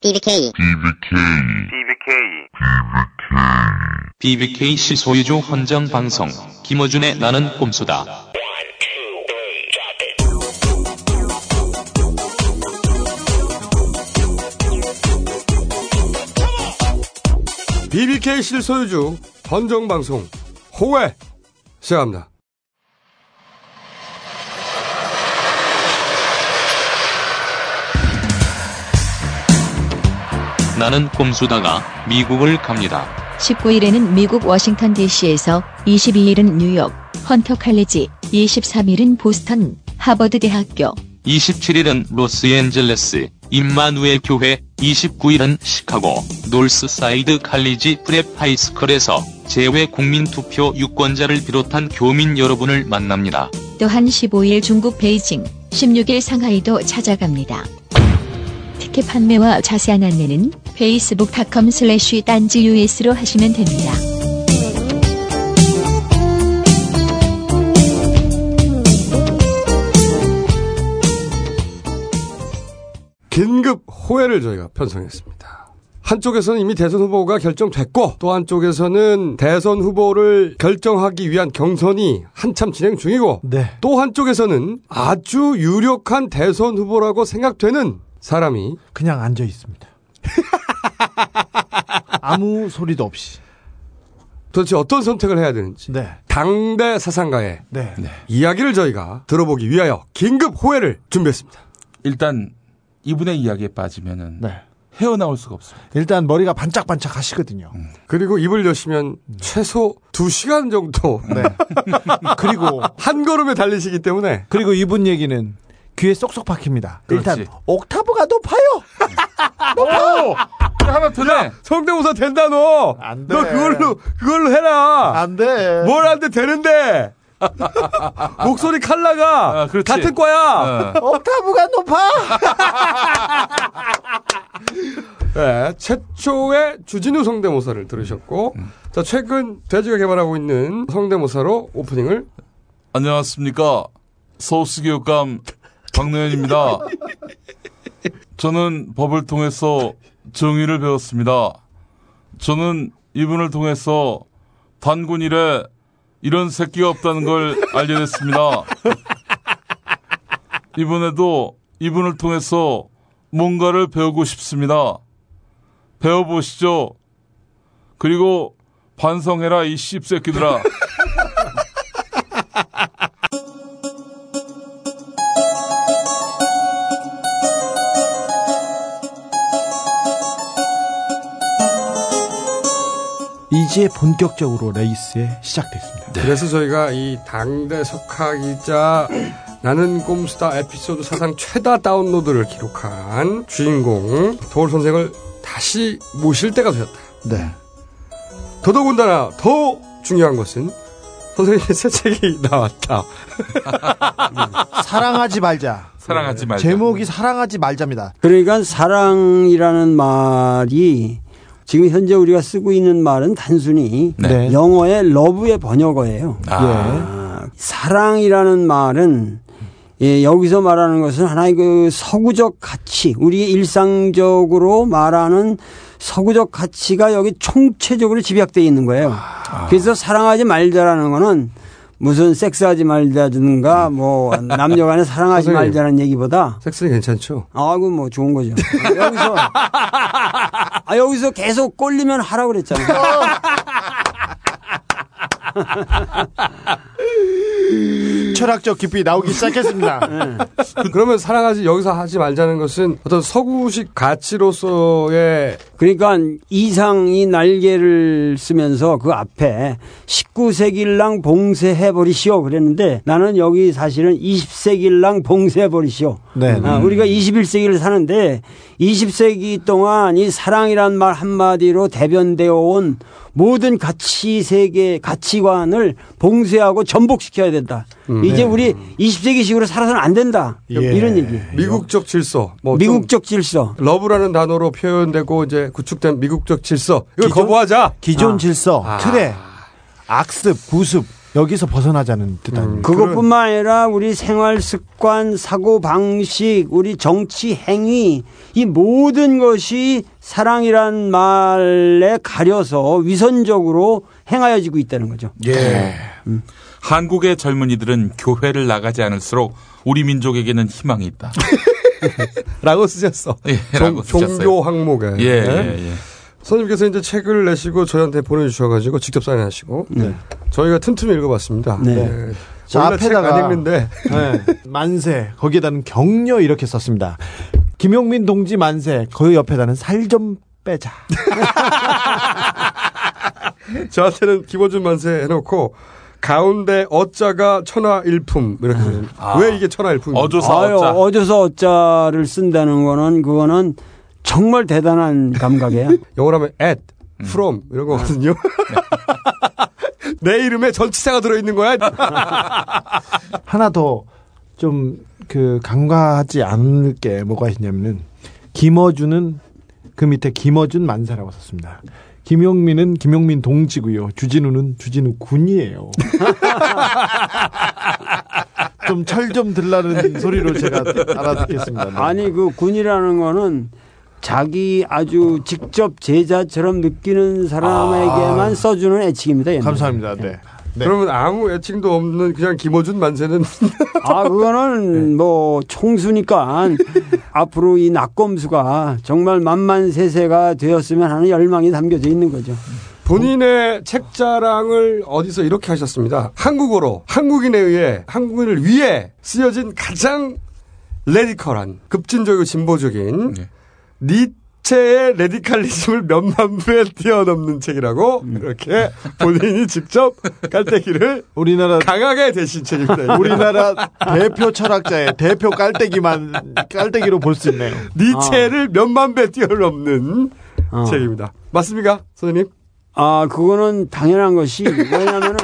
BBK BBK 시 소유주 헌정 방송. 김어준의 나는 꼼수다. BBK 실소유주 헌정방송. 호회. 시작합니다. 나는 꼼수다가 미국을 갑니다. 19일에는 미국 워싱턴 DC에서, 22일은 뉴욕, 헌터 칼리지, 23일은 보스턴, 하버드 대학교, 27일은 로스앤젤레스 임마누엘 교회, 29일은 시카고 놀스사이드 칼리지 프랩 하이스쿨에서 재외 국민 투표 유권자를 비롯한 교민 여러분을 만납니다. 또한 15일 중국 베이징, 16일 상하이도 찾아갑니다. 티켓 판매와 자세한 안내는 facebook.com 슬래시 딴지 us로 하시면 됩니다. 긴급 호회를 저희가 편성했습니다. 한쪽에서는 이미 대선 후보가 결정됐고 또 한쪽에서는 대선 후보를 결정하기 위한 경선이 한참 진행 중이고 네. 또 한쪽에서는 아주 유력한 대선 후보라고 생각되는 사람이 그냥 앉아 있습니다. 아무 소리도 없이. 도대체 어떤 선택을 해야 되는지 네. 당대 사상가의 네. 이야기를 저희가 들어보기 위하여 긴급 호회를 준비했습니다. 일단 이분의 이야기에 빠지면은 네. 헤어나올 수가 없습니다. 일단 머리가 반짝반짝 하시거든요. 그리고 입을 여시면 최소 2시간 정도 네. 그리고 한 걸음에 달리시기 때문에 그리고 이분 얘기는 귀에 쏙쏙 박힙니다. 그렇지. 일단 옥타브가 높아요. 하나 더 내. 성대모사 된다 너. 안 돼. 너 그걸로 그걸로 해라. 안 돼. 뭘 안 돼 되는데. 목소리 칼라가 아, 그렇지. 같은 과야. 어. 옥타브가 높아. 네, 최초의 주진우 성대모사를 들으셨고, 자 최근 돼지가 개발하고 있는 성대모사로 오프닝을 안녕하십니까. 서울시 교육감 박노현입니다. 저는 법을 통해서 정의를 배웠습니다. 저는 이분을 통해서 단군 일에 이런 새끼가 없다는 걸 알게 됐습니다. 이번에도 이분을 통해서 뭔가를 배우고 싶습니다. 배워보시죠. 그리고 반성해라 이 씹새끼들아. 이제 본격적으로 레이스에 시작됐습니다. 그래서 저희가 이 당대 석학이자 나는 꼼수다 에피소드 사상 최다 다운로드를 기록한 주인공 도울 선생을 다시 모실 때가 되었다. 네. 더더군다나 더 중요한 것은 선생님의 새 책이 나왔다. 사랑하지 말자. 사랑하지 말자. 제목이 사랑하지 말자입니다. 그러니까 사랑이라는 말이 지금 현재 우리가 쓰고 있는 말은 단순히 네. 영어의 러브의 번역어예요. 아. 아, 사랑이라는 말은 예, 여기서 말하는 것은 하나의 그 서구적 가치, 우리 일상적으로 말하는 서구적 가치가 여기 총체적으로 집약되어 있는 거예요. 그래서 사랑하지 말자라는 거는 무슨 섹스하지 말자든가 뭐 남녀 간에 사랑하지 선생님. 말자라는 얘기보다 섹스는 괜찮죠? 아그 뭐 좋은 거죠. 여기서 아 여기서 계속 꼴리면 하라 그랬잖아요. 철학적 깊이 나오기 시작했습니다. 그러면 사랑하지 여기서 하지 말자는 것은 어떤 서구식 가치로서의 그러니까 이상이 날개를 쓰면서 그 앞에 19세기랑 봉쇄해버리시오 그랬는데 나는 여기 사실은 20세기랑 봉쇄해버리시오. 네. 아, 우리가 21세기를 사는데 20세기 동안 이 사랑이란 말 한마디로 대변되어 온 모든 가치 세계 가치관을 봉쇄하고 전복시켜야 된다. 이제 우리 20세기식으로 살아서는 안 된다. 예. 이런 얘기. 미국적 질서, 뭐좀 미국적 질서. 러브라는 단어로 표현되고 이제 구축된 미국적 질서 이걸 기존- 거부하자. 기존 아. 질서, 아. 틀에 악습, 구습 여기서 벗어나자는 뜻 음. 아닙니까? 그것뿐만 아니라 우리 생활 습관, 사고 방식, 우리 정치 행위 이 모든 것이 사랑이란 말에 가려서 위선적으로 행하여지고 있다는 거죠. 예. 한국의 젊은이들은 교회를 나가지 않을수록 우리 민족에게는 희망이 있다. 라고 쓰셨어. 예, 종. 종교 항목에. 예, 네. 예, 예. 선생님께서 이제 책을 내시고 저희한테 보내주셔가지고 직접 사인하시고 네. 저희가 틈틈이 읽어봤습니다. 네. 자, 원래 책안 앞에다가 읽는데 네. 만세 거기에다는 격려 이렇게 썼습니다. 김용민 동지 만세 그 옆에다는 살 좀 빼자. 저한테는 김어준 만세 해놓고 가운데 어자가 천하일품 이렇게 아. 왜 이게 천하일품입니까? 어조사 아유, 어자. 어조서 어자를 쓴다는 거는 그거는 정말 대단한 감각이에요. 영어로 하면 at, from 이런 거거든요. 내 이름에 전치사가 들어있는 거야. 하나 더 좀 그 간과하지 않을 게 뭐가 있냐면은 김어준은 그 밑에 김어준 만세라고 썼습니다. 김용민은 김용민 동지고요. 주진우는 주진우 군이에요. 좀 철좀 들라는 소리로 제가 알아듣겠습니다. 네. 아니 그 군이라는 거는 자기 아주 직접 제자처럼 느끼는 사람에게만 써주는 애칭입니다. 옛날에. 감사합니다. 네. 네. 그러면 아무 애칭도 없는 그냥 김어준 만세는 아 그거는 뭐 총수니까 앞으로 이 나꼼수가 정말 만만세세가 되었으면 하는 열망이 담겨져 있는 거죠. 본인의 책 자랑을 어디서 이렇게 하셨습니다. 한국어로 한국인에 의해 한국인을 위해 쓰여진 가장 radical한 급진적이고 진보적인 네. 니체의 레디칼리즘을 몇만 배 뛰어넘는 책이라고 이렇게 본인이 직접 깔때기를 우리나라 강하게 대신 책입니다. 우리나라 대표 철학자의 대표 깔때기만 깔때기로 볼 수 있네요. 니체를 몇만 배 뛰어넘는 어. 책입니다. 맞습니까, 선생님? 아 그거는 당연한 것이 왜냐하면은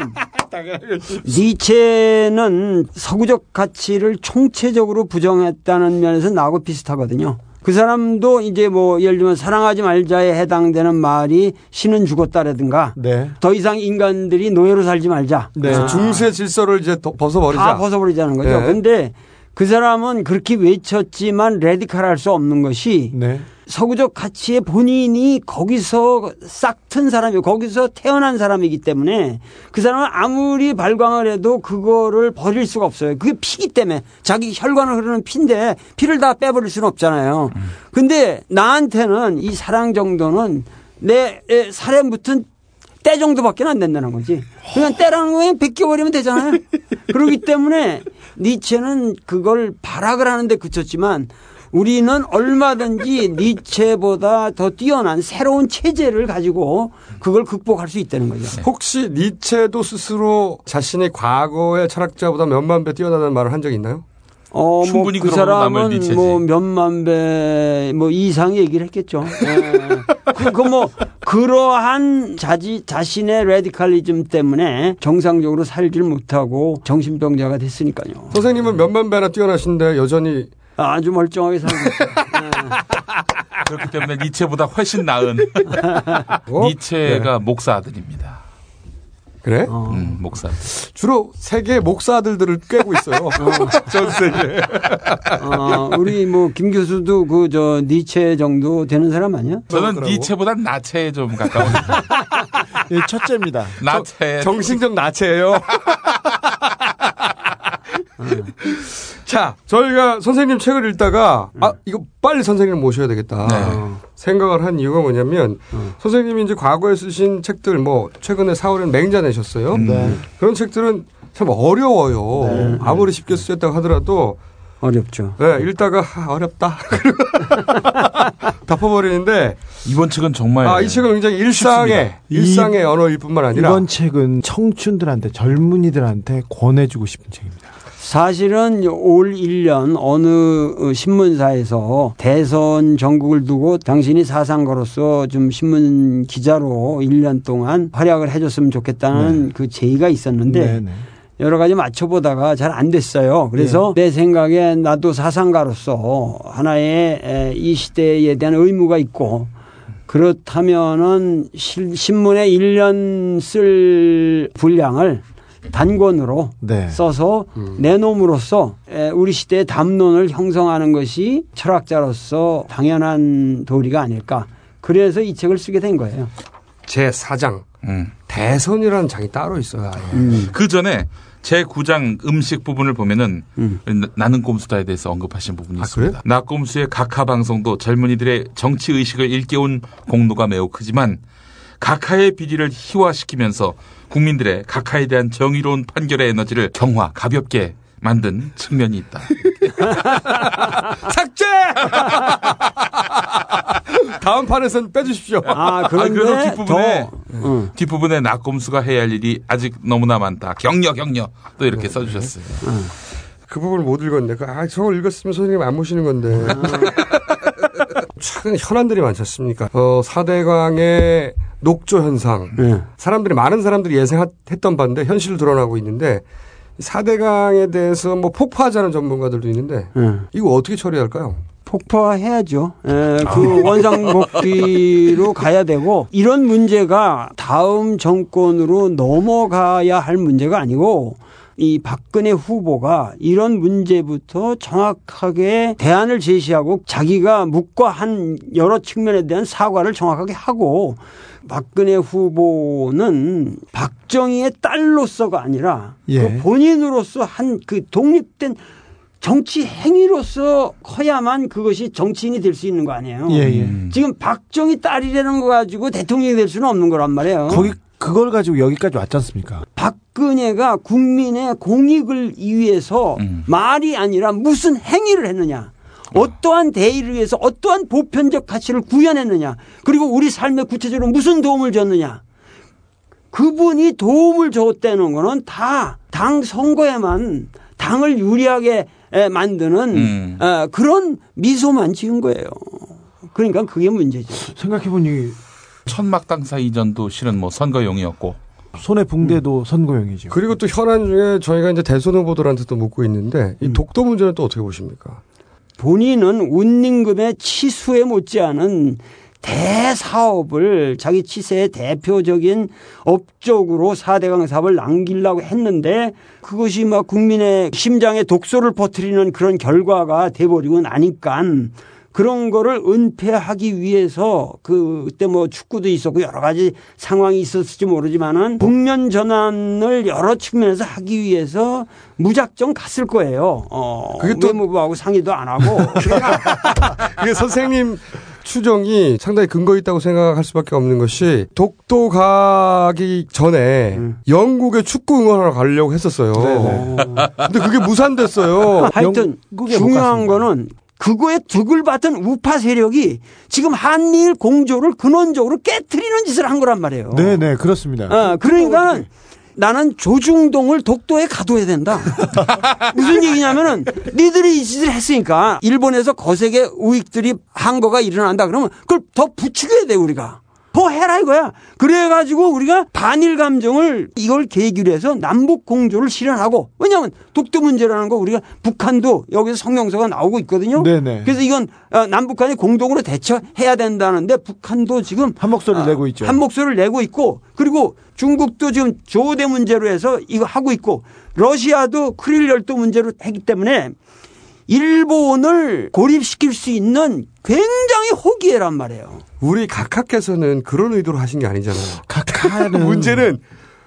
니체는 서구적 가치를 총체적으로 부정했다는 면에서 나하고 비슷하거든요. 그 사람도 이제 뭐 예를 들면 사랑하지 말자에 해당되는 말이 신은 죽었다라든가 네. 더 이상 인간들이 노예로 살지 말자. 네. 아, 중세 질서를 이제 더 벗어버리자. 다 벗어버리자는 거죠. 네. 근데 그 사람은 그렇게 외쳤지만 레디칼할 수 없는 것이 네. 서구적 가치에 본인이 거기서 싹튼 사람이고 거기서 태어난 사람이기 때문에 그 사람은 아무리 발광을 해도 그거를 버릴 수가 없어요. 그게 피기 때문에 자기 혈관을 흐르는 피인데 피를 다 빼버릴 수는 없잖아요. 근데 나한테는 이 사랑 정도는 내 에, 살에 묻은 때 정도밖에 안 된다는 거지. 그냥 때라는 거 그냥 벗겨버리면 되잖아요. 그렇기 때문에 니체는 그걸 발악을 하는데 그쳤지만 우리는 얼마든지 니체보다 더 뛰어난 새로운 체제를 가지고 그걸 극복할 수 있다는 거죠. 혹시 니체도 스스로 자신의 과거의 철학자보다 몇만 배 뛰어나다는 말을 한 적이 있나요? 어, 충분히 뭐 그 사람은. 뭐 몇만 배, 뭐 이상 얘기를 했겠죠. 예. 그, 그 뭐, 그러한 자지, 자신의 레디칼리즘 때문에 정상적으로 살질 못하고 정신병자가 됐으니까요. 선생님은 몇만 배나 뛰어나신데 여전히 아주 멀쩡하게 살고 있어요. 그렇기 때문에 니체보다 훨씬 나은 어? 니체가 목사 아들입니다. 그래? 어. 음, 목사. 주로 세계 목사들들을 꿰고 있어요. 전 세계. 어, 우리 뭐 김 교수도 그 저 니체 정도 되는 사람 아니야? 저는. 니체보다 나체에 좀 가까운 예, 첫째입니다. 나체. 정신적 나체예요. 자, 저희가 선생님 책을 읽다가 아 이거 빨리 선생님 모셔야 되겠다 네. 생각을 한 이유가 뭐냐면 선생님이 이제 과거에 쓰신 책들 뭐 최근에 4월엔 맹자 내셨어요. 네. 그런 책들은 참 어려워요. 아무리 쉽게 쓰였다고 하더라도 어렵죠. 네, 읽다가 아, 어렵다. 덮어버리는데 이번 책은 정말 아, 이 책은 굉장히 일상의 이- 일상의 언어일 뿐만 아니라 이번 책은 청춘들한테 젊은이들한테 권해주고 싶은 책입니다. 사실은 올 1년 어느 신문사에서 대선 전국을 두고 당신이 사상가로서 좀 신문 기자로 1년 동안 활약을 해줬으면 좋겠다는 그 제의가 있었는데 네, 네. 여러 가지 맞춰보다가 잘 안 됐어요. 그래서 내 생각에 나도 사상가로서 하나의 에, 이 시대에 대한 의무가 있고 그렇다면은 실- 신문에 1년 쓸 분량을 단권으로 네. 써서 음. 내놈으로써 에, 우리 시대의 담론을 형성하는 것이 철학자로서 당연한 도리가 아닐까. 그래서 이 책을 쓰게 된 거예요. 제 4장 음. 대선이라는 장이 따로 있어요. 음. 그 전에 제 9장 음식 부분을 보면은 음. 나- 나는 꼼수다에 대해서 언급하신 부분이 아, 있습니다. 나 꼼수의 각하 방송도 젊은이들의 정치 의식을 일깨운 공로가 매우 크지만 각하의 비리를 희화시키면서 국민들의 각하에 대한 정의로운 판결의 에너지를 경화 가볍게 만든 측면이 있다. 삭제! 다음 판에서는 빼주십시오. 아, 그런데 그래도 뒷부분에 더, 응. 뒷부분에 나꼼수가 해야 할 일이 아직 너무나 많다. 격려 격려 또 이렇게 써주셨어요. 그 부분을 못 읽었네. 그, 아, 저걸 읽었으면 선생님 안 모시는 건데. 최근 현안들이 많지 않습니까? 어, 4대강의 녹조 현상. 예. 사람들이, 많은 사람들이 예상했던 바인데 현실로 드러나고 있는데 4대강에 대해서 뭐 폭파하자는 전문가들도 있는데 예. 이거 어떻게 처리할까요? 폭파해야죠. 에, 그 원상복귀로 가야 되고 이런 문제가 다음 정권으로 넘어가야 할 문제가 아니고 이 박근혜 후보가 이런 문제부터 정확하게 대안을 제시하고 자기가 묵과한 여러 측면에 대한 사과를 정확하게 하고 박근혜 후보는 박정희의 딸로서가 아니라 예. 그 본인으로서 한 그 독립된 정치 행위로서 커야만 그것이 정치인이 될 수 있는 거 아니에요. 예, 예. 음. 지금 박정희 딸이라는 거 가지고 대통령이 될 수는 없는 거란 말이에요. 거기 그걸 가지고 여기까지 왔지 않습니까? 박근혜가 국민의 공익을 위해서 음. 말이 아니라 무슨 행위를 했느냐. 어떠한 대의를 위해서 어떠한 보편적 가치를 구현했느냐. 그리고 우리 삶에 구체적으로 무슨 도움을 줬느냐. 그분이 도움을 줬다는 거는 다 당 선거에만 당을 유리하게 에, 만드는 음. 어, 그런 미소만 지은 거예요. 그러니까 그게 문제죠. 생각해보니 천막당사 이전도 실은 뭐 선거용이었고 손에 붕대도 선거용이죠. 그리고 또 현안 중에 저희가 이제 대선 후보들한테도 묻고 있는데 이 독도 문제는 또 어떻게 보십니까? 본인은 운임금의 치수에 못지않은 대사업을 자기 치세의 대표적인 업적으로 4대강 사업을 남기려고 했는데 그것이 막 국민의 심장에 독소를 퍼뜨리는 그런 결과가 돼버리고 나니까 그런 거를 은폐하기 위해서 그 그때 뭐 축구도 있었고 여러 가지 상황이 있었을지 모르지만은 국면 전환을 여러 측면에서 하기 위해서 무작정 갔을 거예요. 어, 그게 또- 외무부하고 상의도 안 하고 이게 선생님 추정이 상당히 근거 있다고 생각할 수밖에 없는 것이 독도 가기 전에 음. 영국에 축구 응원하러 가려고 했었어요. 근데 그게 무산됐어요. 하여튼 중요한. 거는 그거에 득을 받던 우파 세력이 지금 한미일 공조를 근원적으로 깨뜨리는 짓을 한 거란 말이에요. 네, 네, 그렇습니다. 어, 그러니까 나는 조중동을 독도에 가둬야 된다. 무슨 얘기냐면은 니들이 이 짓을 했으니까 일본에서 거세게 우익들이 한 거가 일어난다 그러면 그걸 더 부추겨야 돼 우리가. 더 해라 이거야. 그래가지고 우리가 반일 감정을 이걸 계기로 해서 남북 공조를 실현하고 왜냐하면 독도 문제라는 거 우리가 북한도 여기서 성명서가 나오고 있거든요. 네네. 그래서 이건 어, 남북한이 공동으로 대처해야 된다는데 북한도 지금 한 목소리를 아, 내고 있죠. 한 목소리를 내고 있고 그리고 중국도 지금 조대 문제로 해서 이거 하고 있고 러시아도 크릴 열도 문제로 했기 때문에 일본을 고립시킬 수 있는 굉장히 호기애란 말이에요. 우리 각하께서는 그런 의도로 하신 게 아니잖아요. 각하는 문제는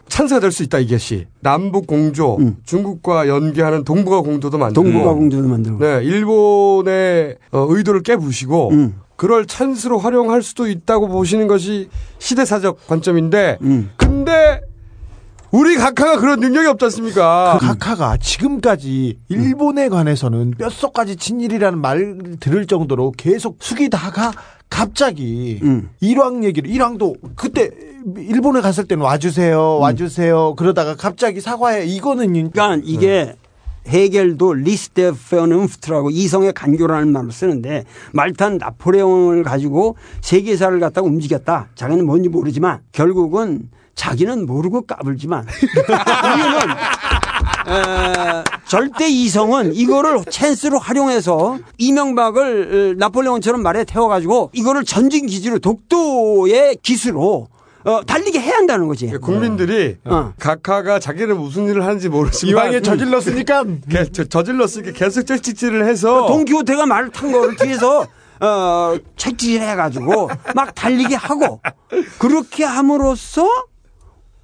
찬사될 수 있다 이것이 남북 공조, 음. 중국과 연계하는 동북아 공조도 만들고, 동북아 공조도 만들고. 네 일본의 어, 의도를 깨부시고 음. 그럴 찬스로 활용할 수도 있다고 보시는 것이 시대사적 관점인데, 음. 근데 우리 각하가 그런 능력이 없지 않습니까? 그 각하가 지금까지 일본에 관해서는 뼛속까지 친일이라는 말을 들을 정도로 계속 숙이다가 갑자기 음. 일왕 얘기를 일왕도 그때 일본에 갔을 때는 와주세요 와주세요 그러다가 갑자기 사과해 이거는 그러니까 이게 해겔도 리스테 페어넘프트라고 이성의 간교라는 말을 쓰는데 말탄 나포레옹을 가지고 세계사를 갖다가 움직였다. 자기는 뭔지 모르지만 결국은 자기는 모르고 까불지만 우리는 에, 절대 이성은 이거를 찬스로 활용해서 이명박을 어, 나폴레옹처럼 말에 태워가지고 이거를 전진 기지로 독도의 기수로 어, 달리게 해야 한다는 거지. 국민들이 어. 각하가 자기는 무슨 일을 하는지 모르지만 이왕에 저질렀으니까 개- 저- 저질렀으니까 계속 째찍질을 해서 동키호테가 말을 탄 거를 뒤에서 어, 책질 해가지고 막 달리게 하고 그렇게 함으로써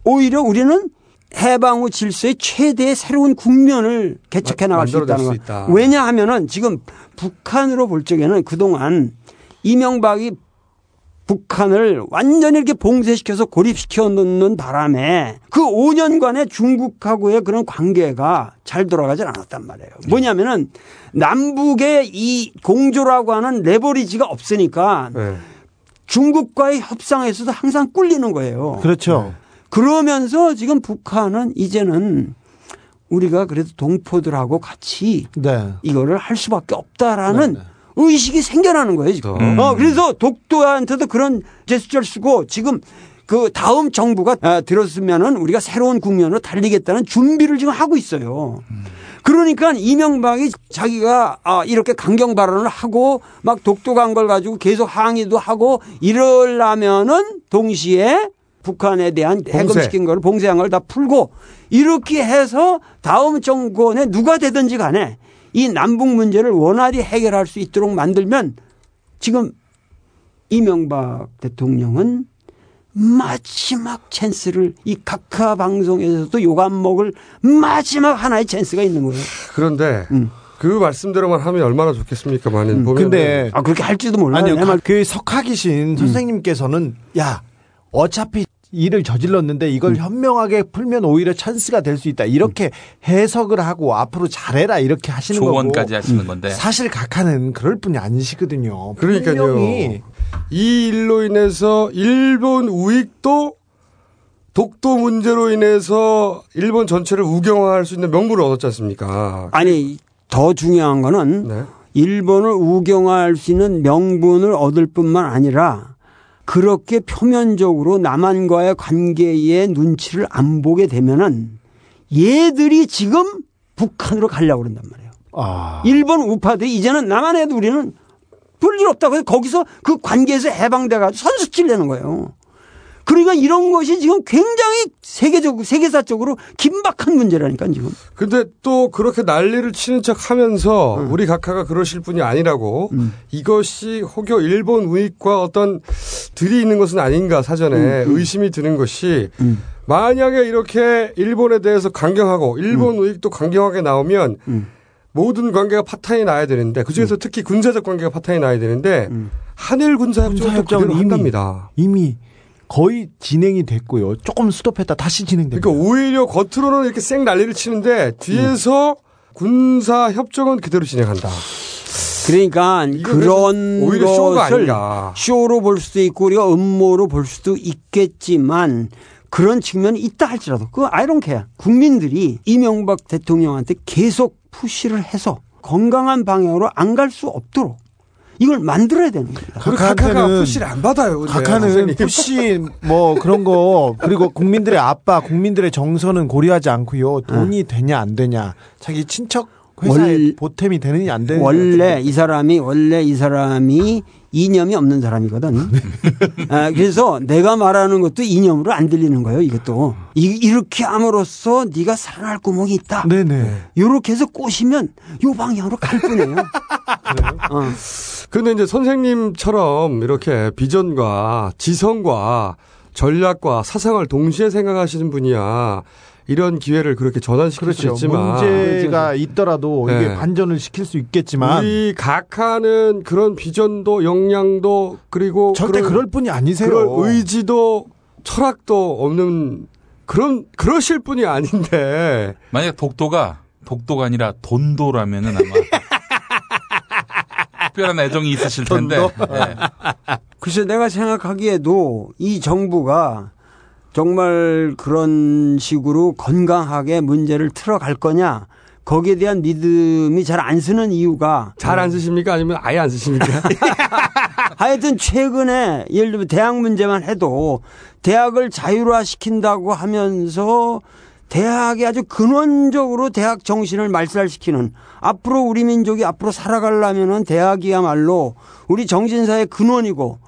오히려 우리는 해방 후 질서의 최대의 새로운 국면을 개척해 마- 나갈 수 있다는 수 거. 있다. 왜냐하면은 지금 북한으로 볼 적에는 그동안 이명박이 북한을 완전히 이렇게 봉쇄시켜서 고립시켜 놓는 바람에 그 5년간의 중국하고의 그런 관계가 잘 돌아가질 않았단 말이에요. 뭐냐면은 남북의 이 공조라고 하는 레버리지가 없으니까 네. 중국과의 협상에서도 항상 꿀리는 거예요. 그렇죠. 그러면서 지금 북한은 이제는 우리가 그래도 동포들하고 같이 네. 이거를 할 수밖에 없다라는 네, 네. 의식이 생겨나는 거예요, 지금. 음. 어, 그래서 독도한테도 그런 제스처를 쓰고 지금 그 다음 정부가 아, 들었으면은 우리가 새로운 국면으로 달리겠다는 준비를 지금 하고 있어요. 그러니까 이명박이 자기가 아, 이렇게 강경 발언을 하고 막 독도 간 걸 가지고 계속 항의도 하고 이러려면은 동시에 북한에 대한 해금시킨 걸 봉쇄한 걸 다 풀고 이렇게 해서 다음 정권에 누가 되든지 간에 이 남북 문제를 원활히 해결할 수 있도록 만들면 지금 이명박 대통령은 마지막 찬스를 이 각하 방송에서도 욕안 먹을 마지막 하나의 찬스가 있는 거예요. 그런데 음. 그 말씀대로만 하면 얼마나 좋겠습니까만은 보면 근데 아 그렇게 할지도 몰라요. 아니요. 그 석학이신 선생님께서는 야 어차피 일을 저질렀는데 이걸 현명하게 풀면 오히려 찬스가 될 수 있다. 이렇게 해석을 하고 앞으로 잘해라 이렇게 하시는 조언까지 거고. 하시는 건데. 사실 각하는 그럴 분이 아니시거든요. 그러니까요. 분명히 이 일로 인해서 일본 우익도 독도 문제로 인해서 일본 전체를 우경화할 수 있는 명분을 얻었지 않습니까? 아니 더 중요한 거는 네. 일본을 우경화할 수 있는 명분을 얻을 뿐만 아니라 그렇게 표면적으로 남한과의 관계의 눈치를 안 보게 되면은 얘들이 지금 북한으로 가려고 그런단 말이에요. 아. 일본 우파들이 이제는 남한에도 우리는 별일 없다고 해서 거기서 그 관계에서 해방돼가지고 선수질 내는 거예요. 그러니까 이런 것이 지금 굉장히 세계적, 세계사적으로 긴박한 문제라니까 지금. 근데 또 그렇게 난리를 치는 척 하면서 음. 우리 각하가 그러실 분이 아니라고 이것이 혹여 일본 우익과 어떤 들이 있는 것은 아닌가 사전에 음, 의심이 드는 것이 만약에 이렇게 일본에 대해서 강경하고 일본 우익도 강경하게 나오면 음. 모든 관계가 파탄이 나야 되는데 그중에서 특히 군사적 관계가 파탄이 나야 되는데 음. 한일 군사협정은 또 군사협정은 그대로 이미 한답니다. 이미 거의 진행이 됐고요. 조금 스톱했다 다시 진행됩니다. 그러니까 오히려 겉으로는 이렇게 쌩 난리를 치는데 뒤에서 군사 협정은 그대로 진행한다. 그러니까 그런 오히려 쇼가 아닌가. 쇼로 볼 수도 있고 우리가 음모로 볼 수도 있겠지만 그런 측면이 있다 할지라도 그 아이로니컬하게 국민들이 이명박 대통령한테 계속 push를 해서 건강한 방향으로 안 갈 수 없도록 이걸 만들어야 되는 겁니다. 각하는 push를 안 받아요. 근데 각하는 선생님. push 뭐 그런 거 그리고 국민들의 아빠 국민들의 정서는 고려하지 않고요 돈이 되냐 안 되냐 자기 친척 회사에 월- 보탬이 되느냐 안 되느냐 원래 이 사람이 원래 이 사람이 이념이 없는 사람이거든. 아, 그래서 내가 말하는 것도 이념으로 안 들리는 거예요. 이것도 이, 이렇게 함으로써 네가 살아날 구멍이 있다. 네네 요렇게 해서 꼬시면 요 방향으로 갈 뿐이에요. 어. 근데 이제 선생님처럼 이렇게 비전과 지성과 전략과 사상을 동시에 생각하시는 분이야 이런 기회를 그렇게 전환시킬 수 그렇죠 있지만 문제가 있더라도 이게 네. 반전을 시킬 수 있겠지만 우리 각하는 그런 비전도 역량도 그리고 절대 그런, 그럴 뿐이 아니세요 그럴 의지도 철학도 없는 그런 그러실 분이 아닌데 만약 독도가 독도가 아니라 돈도라면은 아마 특별한 애정이 있으실 텐데. 예. 글쎄 내가 생각하기에도 이 정부가 정말 그런 식으로 건강하게 문제를 틀어갈 거냐 거기에 대한 믿음이 잘 안 쓰는 이유가 잘 안 쓰십니까 아니면 아예 안 쓰십니까? 하여튼 최근에 예를 들면 대학 문제만 해도 대학을 자율화 시킨다고 하면서 대학이 아주 근원적으로 대학 정신을 말살시키는 앞으로 우리 민족이 앞으로 살아가려면은 대학이야말로 우리 정신사의 근원이고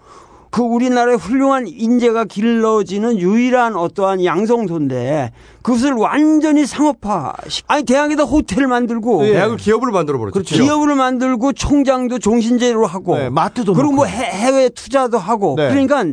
그 우리나라의 훌륭한 인재가 길러지는 유일한 어떠한 양성소인데 그것을 완전히 상업화. 아니 대학에다 호텔을 만들고 예. 대학을 기업으로 만들어 버렸죠. 그렇죠. 기업을 만들고 총장도 종신제로 하고 네, 마트도 그리고 뭐. 해- 해외 투자도 하고 네. 그러니까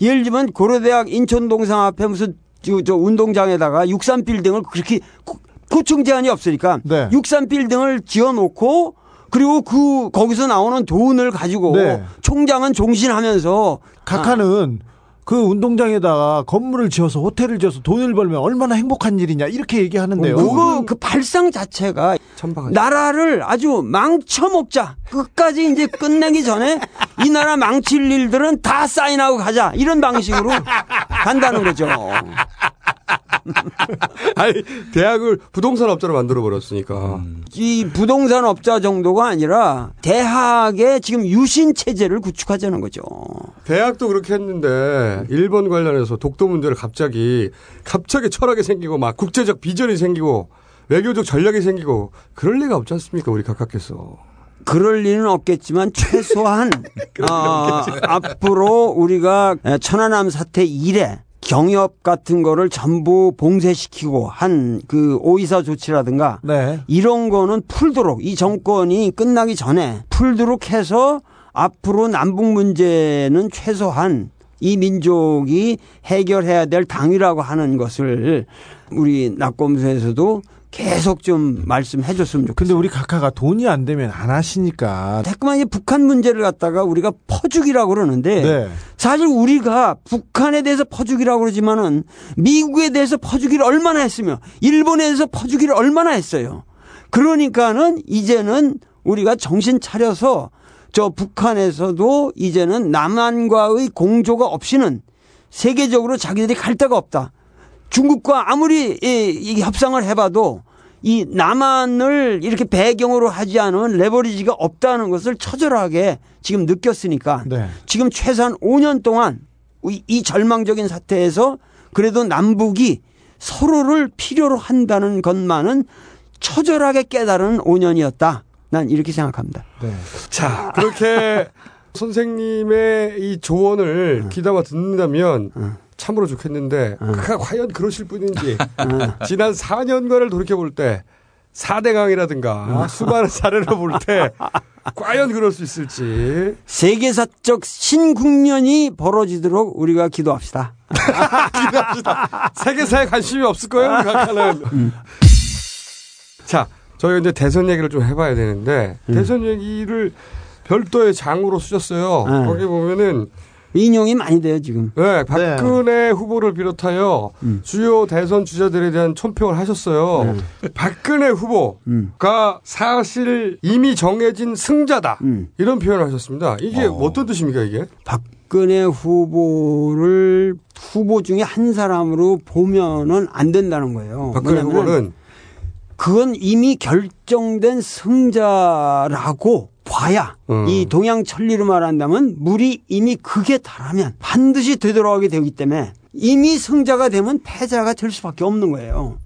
예를 들면 고려대학 인천동상 앞에 무슨 저, 저 운동장에다가 63 빌딩을 그렇게 고- 고층 제한이 없으니까 네. 63 빌딩을 지어 놓고 그리고 그 거기서 나오는 돈을 가지고 네. 총장은 종신하면서 각하는 그 운동장에다가 건물을 지어서 호텔을 지어서 돈을 벌면 얼마나 행복한 일이냐 이렇게 얘기하는데요. 그거 그 발상 자체가 천박하죠. 나라를 아주 망쳐먹자. 끝까지 이제 끝내기 전에 이 나라 망칠 일들은 다 사인하고 가자. 이런 방식으로 간다는 거죠. 아니 대학을 부동산 업자로 만들어 버렸으니까. 이 부동산 업자 정도가 아니라 대학의 지금 유신 체제를 구축하자는 거죠. 대학도 그렇게 했는데 일본 관련해서 독도 문제를 갑자기 갑자기 철학이 생기고 막 국제적 비전이 생기고 외교적 전략이 생기고 그럴 리가 없지 않습니까 우리 각하께서. 그럴 리는 없겠지만 최소한 어, 앞으로 우리가 천안함 사태 이래 경협 같은 거를 전부 봉쇄시키고 한 그 오이사 조치라든가 네. 이런 거는 풀도록 이 정권이 끝나기 전에 풀도록 해서 앞으로 남북 문제는 최소한 이 민족이 해결해야 될 당위라고 하는 것을 우리 낙검수에서도 계속 좀 말씀해 줬으면 좋겠어요. 근데 우리 각하가 돈이 안 되면 안 하시니까. 자꾸만 이 북한 문제를 갖다가 우리가 퍼주기라고 그러는데 네. 사실 우리가 북한에 대해서 퍼주기라고 그러지만은 미국에 대해서 퍼주기를 얼마나 했으며 일본에 대해서 퍼주기를 얼마나 했어요. 그러니까는 이제는 우리가 정신 차려서 저 북한에서도 이제는 남한과의 공조가 없이는 세계적으로 자기들이 갈 데가 없다. 중국과 아무리 이, 이 협상을 해봐도 이 남한을 이렇게 배경으로 하지 않은 레버리지가 없다는 것을 처절하게 지금 느꼈으니까 네. 지금 최소한 5년 동안 이, 이 절망적인 사태에서 그래도 남북이 서로를 필요로 한다는 것만은 처절하게 깨달은 5년이었다. 난 이렇게 생각합니다. 네. 자 그렇게 선생님의 이 조언을 귀담아 듣는다면 참으로 좋겠는데 그가 과연 그러실 분인지 지난 4년간을 돌이켜 볼 때 4대강이라든가 수많은 사례를 볼 때 과연 그럴 수 있을지 세계사적 신국면이 벌어지도록 우리가 기도합시다. 기대합시다. 세계사에 관심이 없을 거예요, 각하는. 자, 저희가 이제 대선 얘기를 좀 해봐야 되는데, 대선 얘기를 별도의 장으로 쓰셨어요. 네. 거기 보면은, 인용이 많이 돼요, 지금. 네, 박근혜 후보를 비롯하여 주요 대선 주자들에 대한 총평을 하셨어요. 박근혜 후보가 사실 이미 정해진 승자다. 음. 이런 표현을 하셨습니다. 이게 어. 떤 뜻입니까, 이게? 박근혜 후보를 후보 중에 한 사람으로 보면은 안 된다는 거예요. 박근혜 후보는 그건 이미 결정된 승자라고 봐야 음. 이 동양 천리로 말한다면 물이 이미 극에 달하면 반드시 되돌아오게 되기 때문에 이미 승자가 되면 패자가 될 수밖에 없는 거예요.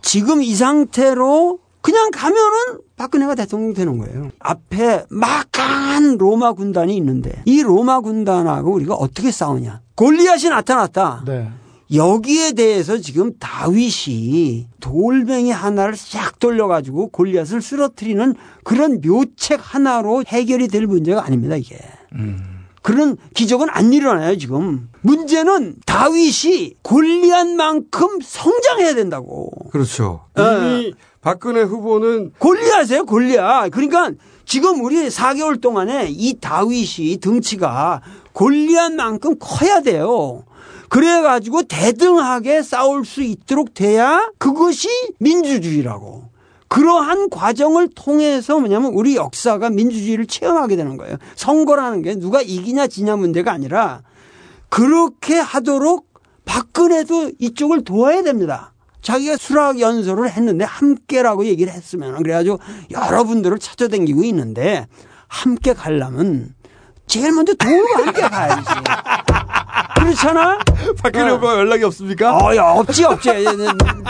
지금 이 상태로 그냥 가면은 박근혜가 대통령 되는 거예요. 앞에 막강한 로마 군단이 있는데 이 로마 군단하고 우리가 어떻게 싸우냐. 골리앗이 나타났다. 네. 여기에 대해서 지금 다윗이 돌멩이 하나를 싹 돌려가지고 골리앗을 쓰러뜨리는 그런 묘책 하나로 해결이 될 문제가 아닙니다, 이게. 그런 기적은 안 일어나요, 지금. 문제는 다윗이 골리앗만큼 성장해야 된다고. 그렇죠. 네. 이미 박근혜 후보는 골리앗이에요, 골리앗. 그러니까 지금 우리 4개월 동안에 이 다윗이 등치가 골리앗만큼 커야 돼요. 그래가지고 대등하게 싸울 수 있도록 돼야 그것이 민주주의라고. 그러한 과정을 통해서 뭐냐면 우리 역사가 민주주의를 체험하게 되는 거예요. 선거라는 게 누가 이기냐 지냐 문제가 아니라 그렇게 하도록 박근혜도 이쪽을 도와야 됩니다. 자기가 수락 연설을 했는데 함께라고 얘기를 했으면 그래가지고 여러분들을 찾아다니고 있는데 함께 가려면 제일 먼저 도움과 함께 가야지. 그렇잖아? 박근혜 어. 후보가 연락이 없습니까? 어, 야, 없지, 없지.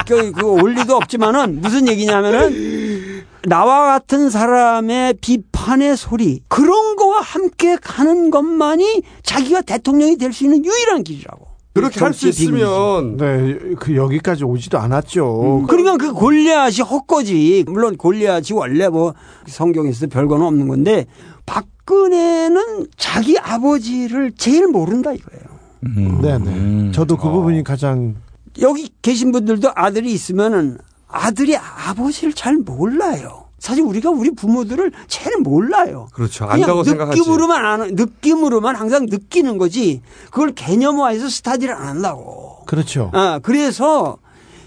그, 그, 올 리도 없지만은 무슨 얘기냐면은 나와 같은 사람의 비판의 소리 그런 거와 함께 가는 것만이 자기가 대통령이 될 수 있는 유일한 길이라고. 그렇게 할 수. 있으면 네, 그 여기까지 오지도 않았죠. 그러니까 그 골리앗이 헛거지. 물론 골리앗이 원래 뭐 성경에서 별거는 없는 건데 박근혜는 자기 아버지를 제일 모른다 이거예요. 음. 네네. 저도 그 어. 부분이 가장 여기 계신 분들도 아들이 있으면은 아들이 아버지를 잘 몰라요. 사실 우리가 우리 부모들을 제일 몰라요. 그렇죠. 안다고 생각하지. 느낌으로만 아는 느낌으로만 항상 느끼는 거지. 그걸 개념화해서 스타디를 안 한다고. 그렇죠. 아, 그래서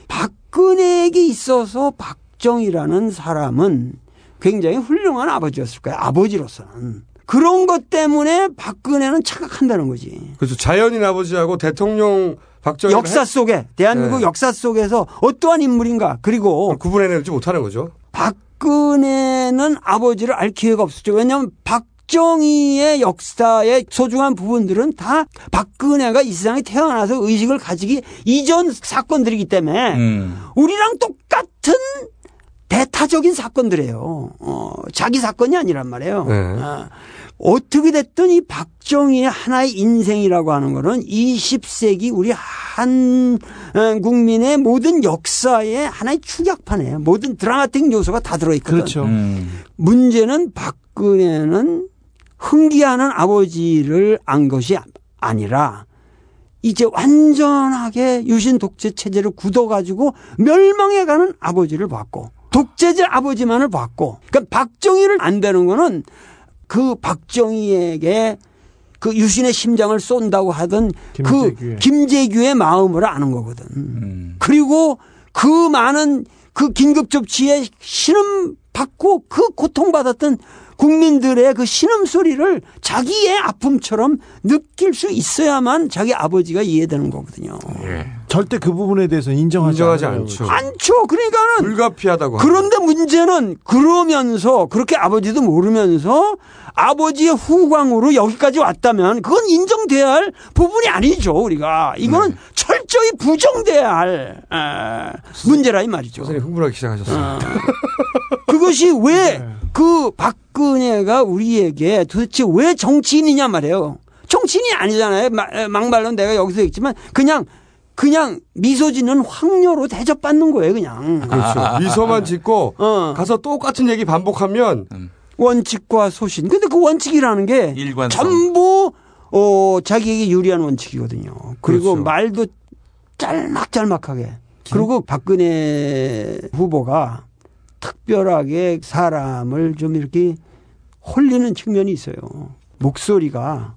박근혜에게 있어서 박정희라는 사람은 굉장히 훌륭한 아버지였을 거예요. 아버지로서는. 그런 것 때문에 박근혜는 착각한다는 거지. 그렇죠. 자연인 아버지하고 대통령 박정희 역사 속에 대한민국 네. 역사 속에서 어떠한 인물인가 그리고 구분해내지 못하는 거죠. 박근혜는 아버지를 알 기회가 없었죠. 왜냐하면 박정희의 역사의 소중한 부분들은 다 박근혜가 이 세상에 태어나서 의식을 가지기 이전 사건들이기 때문에 음. 우리랑 똑같은 대타적인 사건들이에요. 어, 자기 사건이 아니란 말이에요. 네. 아, 어떻게 됐든 이 박정희의 하나의 인생이라고 하는 거는 20세기 우리 한 어, 국민의 모든 역사의 하나의 축약판이에요. 모든 드라마틱 요소가 다 들어있거든. 그렇죠. 음. 문제는 박근혜는 흥기하는 아버지를 안 것이 아니라 이제 완전하게 유신 독재 체제를 굳어가지고 멸망해가는 아버지를 봤고 독재자 아버지만을 봤고 그러니까 박정희를 안 되는 거는 그 박정희에게 그 유신의 심장을 쏜다고 하던 김재규의. 그 김재규의 마음을 아는 거거든. 음. 그리고 그 많은 그 긴급 조치에 신음 받고 그 고통받았던 국민들의 그 신음 소리를 자기의 아픔처럼 느낄 수 있어야만 자기 아버지가 이해되는 거거든요. 예. 절대 그 부분에 대해서 인정하지, 인정하지. 않죠. 않죠. 그러니까는 불가피하다고. 그런데 문제는 그러면서 그렇게 아버지도 모르면서 아버지의 후광으로 여기까지 왔다면 그건 인정돼야 할 부분이 아니죠 우리가 이거는 철저히 부정돼야 할 에, 문제라 이 말이죠. 선생님 흥분하기 시작하셨어요. 그것이 왜 네. 그 박근혜가 우리에게 도대체 왜 정치인이냐 말이에요. 정치인이 아니잖아요. 막말로 내가 여기서 했지만 그냥 그냥 미소 짓는 황녀로 대접받는 거예요, 그냥. 그렇죠. 미소만 짓고 어. 가서 똑같은 얘기 반복하면 원칙과 소신. 근데 그 원칙이라는 게 일관성. 전부 어 자기에게 유리한 원칙이거든요. 그리고 그렇죠. 말도 짤막짤막하게. 그리고 박근혜 후보가 특별하게 사람을 좀 이렇게 홀리는 측면이 있어요. 목소리가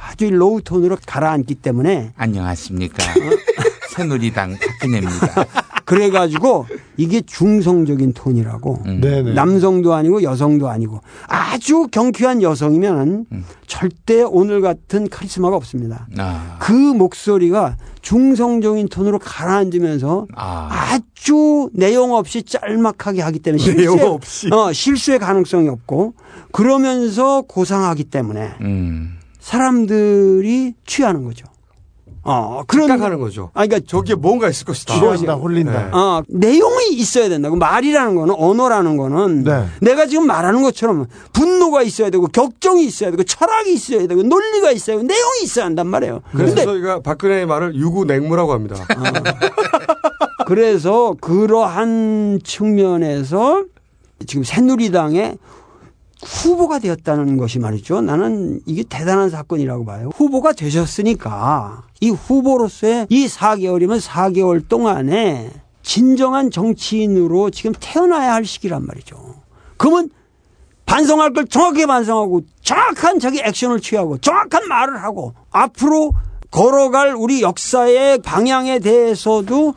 아주 low 톤으로 가라앉기 때문에 안녕하십니까. 새누리당 박근혜입니다. 그래가지고 이게 중성적인 톤이라고 음. 네네. 남성도 아니고 여성도 아니고 아주 경쾌한 여성이면 음. 절대 오늘 같은 카리스마가 없습니다. 아. 그 목소리가 중성적인 톤으로 가라앉으면서 아. 아주 내용 없이 짤막하게 하기 때문에 실수의, 없이. 어, 실수의 가능성이 없고 그러면서 고상하기 때문에 음. 사람들이 취하는 거죠. 어, 그런 착각하는 거죠. 아, 그러니까 저기에 뭔가 있을 것이다. 취한다, 홀린다. 네. 어, 내용이 있어야 된다고. 말이라는 거는, 언어라는 거는 네. 내가 지금 말하는 것처럼 분노가 있어야 되고, 격정이 있어야 되고, 철학이 있어야 되고, 논리가 있어야 되고, 내용이 있어야 한단 말이에요. 그래서 근데 저희가 박근혜의 말을 유구냉무라고 합니다. 그래서 그러한 측면에서 지금 새누리당의 후보가 되었다는 것이 말이죠. 나는 이게 대단한 사건이라고 봐요. 후보가 되셨으니까 이 후보로서의 이 4개월이면 4개월 동안에 진정한 정치인으로 지금 태어나야 할 시기란 말이죠. 그러면 반성할 걸 정확하게 반성하고 정확한 자기 액션을 취하고 정확한 말을 하고 앞으로 걸어갈 우리 역사의 방향에 대해서도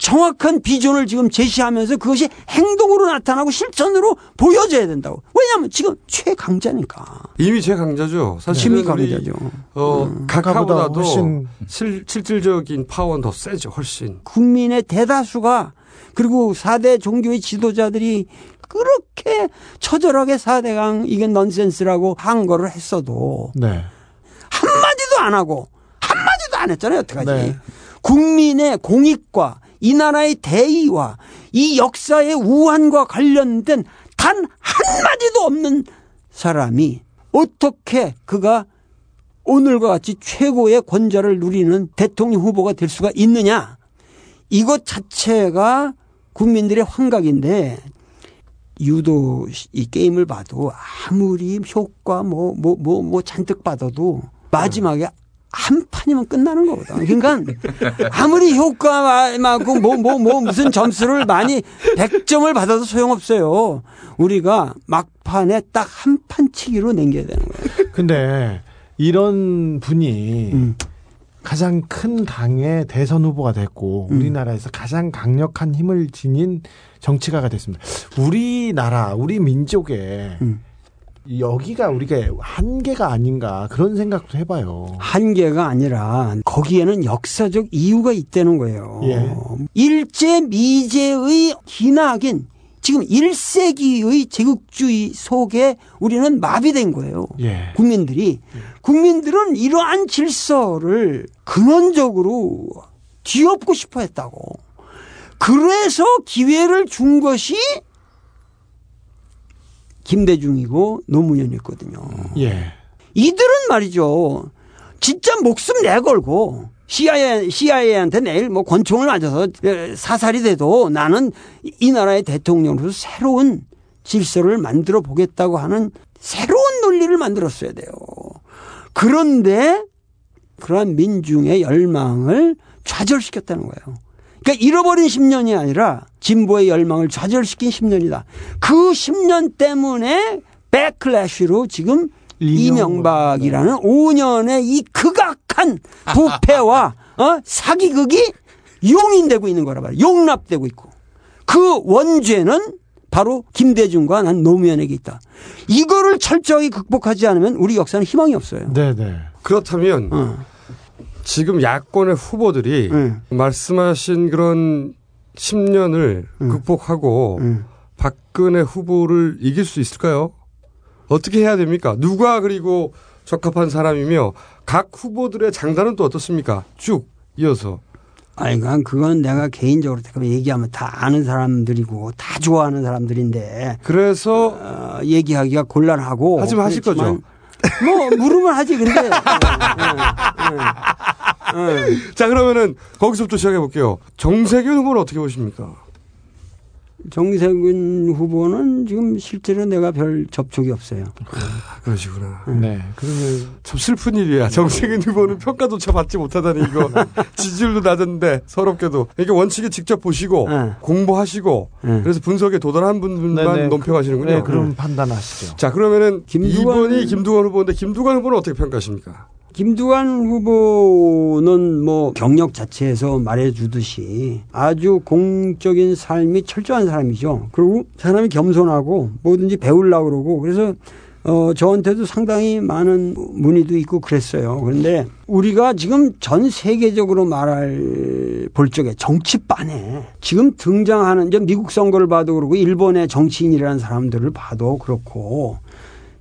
정확한 비전을 지금 제시하면서 그것이 행동으로 나타나고 실천으로 보여져야 된다고. 왜냐하면 지금 최강자니까. 이미 최강자죠. 힘이 사실은 강자죠. 우리 어, 각하보다 각하보다도 훨씬 실, 실질적인 파워는 더 세죠. 훨씬. 국민의 대다수가 그리고 4대 종교의 지도자들이 그렇게 처절하게 4대강 이게 넌센스라고 한 거를 했어도 네. 한마디도 안 하고 한마디도 안 했잖아요. 어떡하지. 네. 국민의 공익과 이 나라의 대의와 이 역사의 우환과 관련된 단 한마디도 없는 사람이 어떻게 그가 오늘과 같이 최고의 권좌를 누리는 대통령 후보가 될 수가 있느냐. 이것 자체가 국민들의 환각인데 유도 이 게임을 봐도 아무리 효과 뭐 뭐 뭐뭐 잔뜩 받아도 마지막에 한 판이면 끝나는 거거든. 그러니까 아무리 효과 많고 뭐뭐 뭐 무슨 점수를 많이 100점을 받아도 소용없어요. 우리가 막판에 딱 한 판 치기로 남겨야 되는 거예요. 근데 이런 분이 음. 가장 큰 당의 대선 후보가 됐고 음. 우리나라에서 가장 강력한 힘을 지닌 정치가가 됐습니다. 우리나라 우리 민족에 음. 여기가 우리가 한계가 아닌가 그런 생각도 해봐요. 한계가 아니라 거기에는 역사적 이유가 있다는 거예요. 예. 일제 미제의 기나긴 지금 1세기의 제국주의 속에 우리는 마비된 거예요. 예. 국민들이 국민들은 이러한 질서를 근원적으로 뒤엎고 싶어 했다고. 그래서 기회를 준 것이 김대중이고 노무현이었거든요. 예. 이들은 말이죠. 진짜 목숨 내걸고 CIA, CIA한테 내일 뭐 권총을 맞아서 사살이 돼도 나는 이 나라의 대통령으로서 새로운 질서를 만들어 보겠다고 하는 새로운 논리를 만들었어야 돼요. 그런데 그러한 민중의 열망을 좌절시켰다는 거예요. 그러니까 잃어버린 10년이 아니라 진보의 열망을 좌절시킨 10년이다. 그 10년 때문에 백클래시로 지금 이명박 이라는 5년의 이 극악한 부패와 어? 사기극이 용인되고 있는 거라 말이야. 용납되고 있고. 그 원죄는 바로 김대중과 난 노무현에게 있다. 이거를 철저히 극복하지 않으면 우리 역사는 희망이 없어요. 네네. 그렇다면 어. 지금 야권의 후보들이 응. 말씀하신 그런 10년을 응. 극복하고 응. 박근혜 후보를 이길 수 있을까요? 어떻게 해야 됩니까? 누가 그리고 적합한 사람이며 각 후보들의 장단은 또 어떻습니까? 쭉 이어서. 아니, 그건, 그건 내가 개인적으로 얘기하면 다 아는 사람들이고 다 좋아하는 사람들인데 그래서 어, 얘기하기가 곤란하고. 하지만 하실 그렇지만 뭐 물으면 하지 근데. 예, 예, 예, 예. 자 그러면은 거기서부터 시작해 볼게요. 정세균 후보는 어떻게 보십니까? 정세균 후보는 지금 실제로 내가 별 접촉이 없어요. 아, 그러시구나. 네. 그러면 참 슬픈 일이야. 정세균 후보는 평가조차 받지 못하다니 이거 지지율도 낮은데 서럽게도 이게 원칙에 직접 보시고 네. 공부하시고 네. 그래서 분석에 도달한 분만 네네. 논평하시는군요. 네, 그럼 판단하시죠. 자 그러면은 김두관- 2번이 김두관 후보인데 김두관 후보는 어떻게 평가하십니까? 김두관 후보는 뭐 경력 자체에서 말해주듯이 아주 공적인 삶이 철저한 사람이죠. 그리고 사람이 겸손하고 뭐든지 배우려고 그러고 그래서 어, 저한테도 상당히 많은 문의도 있고 그랬어요. 그런데 우리가 지금 전 세계적으로 말할 볼 적에 정치반에 지금 등장하는 이제 미국 선거를 봐도 그렇고 일본의 정치인이라는 사람들을 봐도 그렇고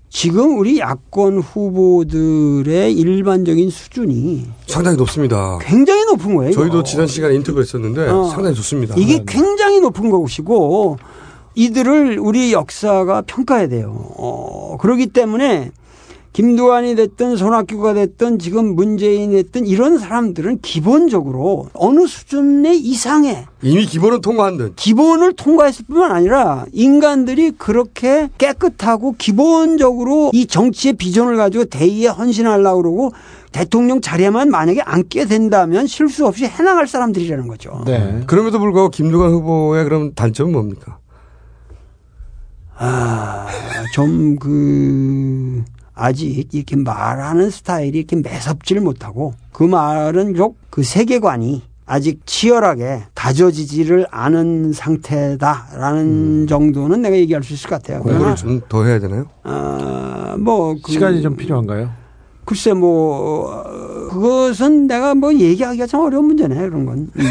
지금 우리 야권 후보들의 일반적인 수준이 상당히 높습니다. 굉장히 높은 거예요. 이거. 저희도 지난 시간에 인터뷰 했었는데 어. 상당히 좋습니다. 이게 굉장히 높은 것이고 이들을 우리 역사가 평가해야 돼요. 어, 그렇기 때문에 김두한이 됐든 손학규가 됐든 지금 문재인이 됐든 이런 사람들은 기본적으로 어느 수준의 이상의 이미 기본은 통과한 듯. 기본을 통과했을 뿐만 아니라 인간들이 그렇게 깨끗하고 기본적으로 이 정치의 비전을 가지고 대의에 헌신하려고 그러고 대통령 자리에만 만약에 앉게 된다면 실수 없이 해나갈 사람들이라는 거죠. 네. 그럼에도 불구하고 김두관 후보의 그럼 단점은 뭡니까? 아, 좀 그, 아직 이렇게 말하는 스타일이 이렇게 매섭지를 못하고 그 말은 좀그 세계관이 아직 치열하게 다져지지를 않은 상태다라는 정도는 내가 얘기할 수 있을 것 같아요. 공부를 좀 더 해야 되나요? 아, 뭐, 그, 시간이 좀 필요한가요? 글쎄 뭐, 어, 그것은 내가 뭐 얘기하기가 참 어려운 문제네, 그런 건. 음.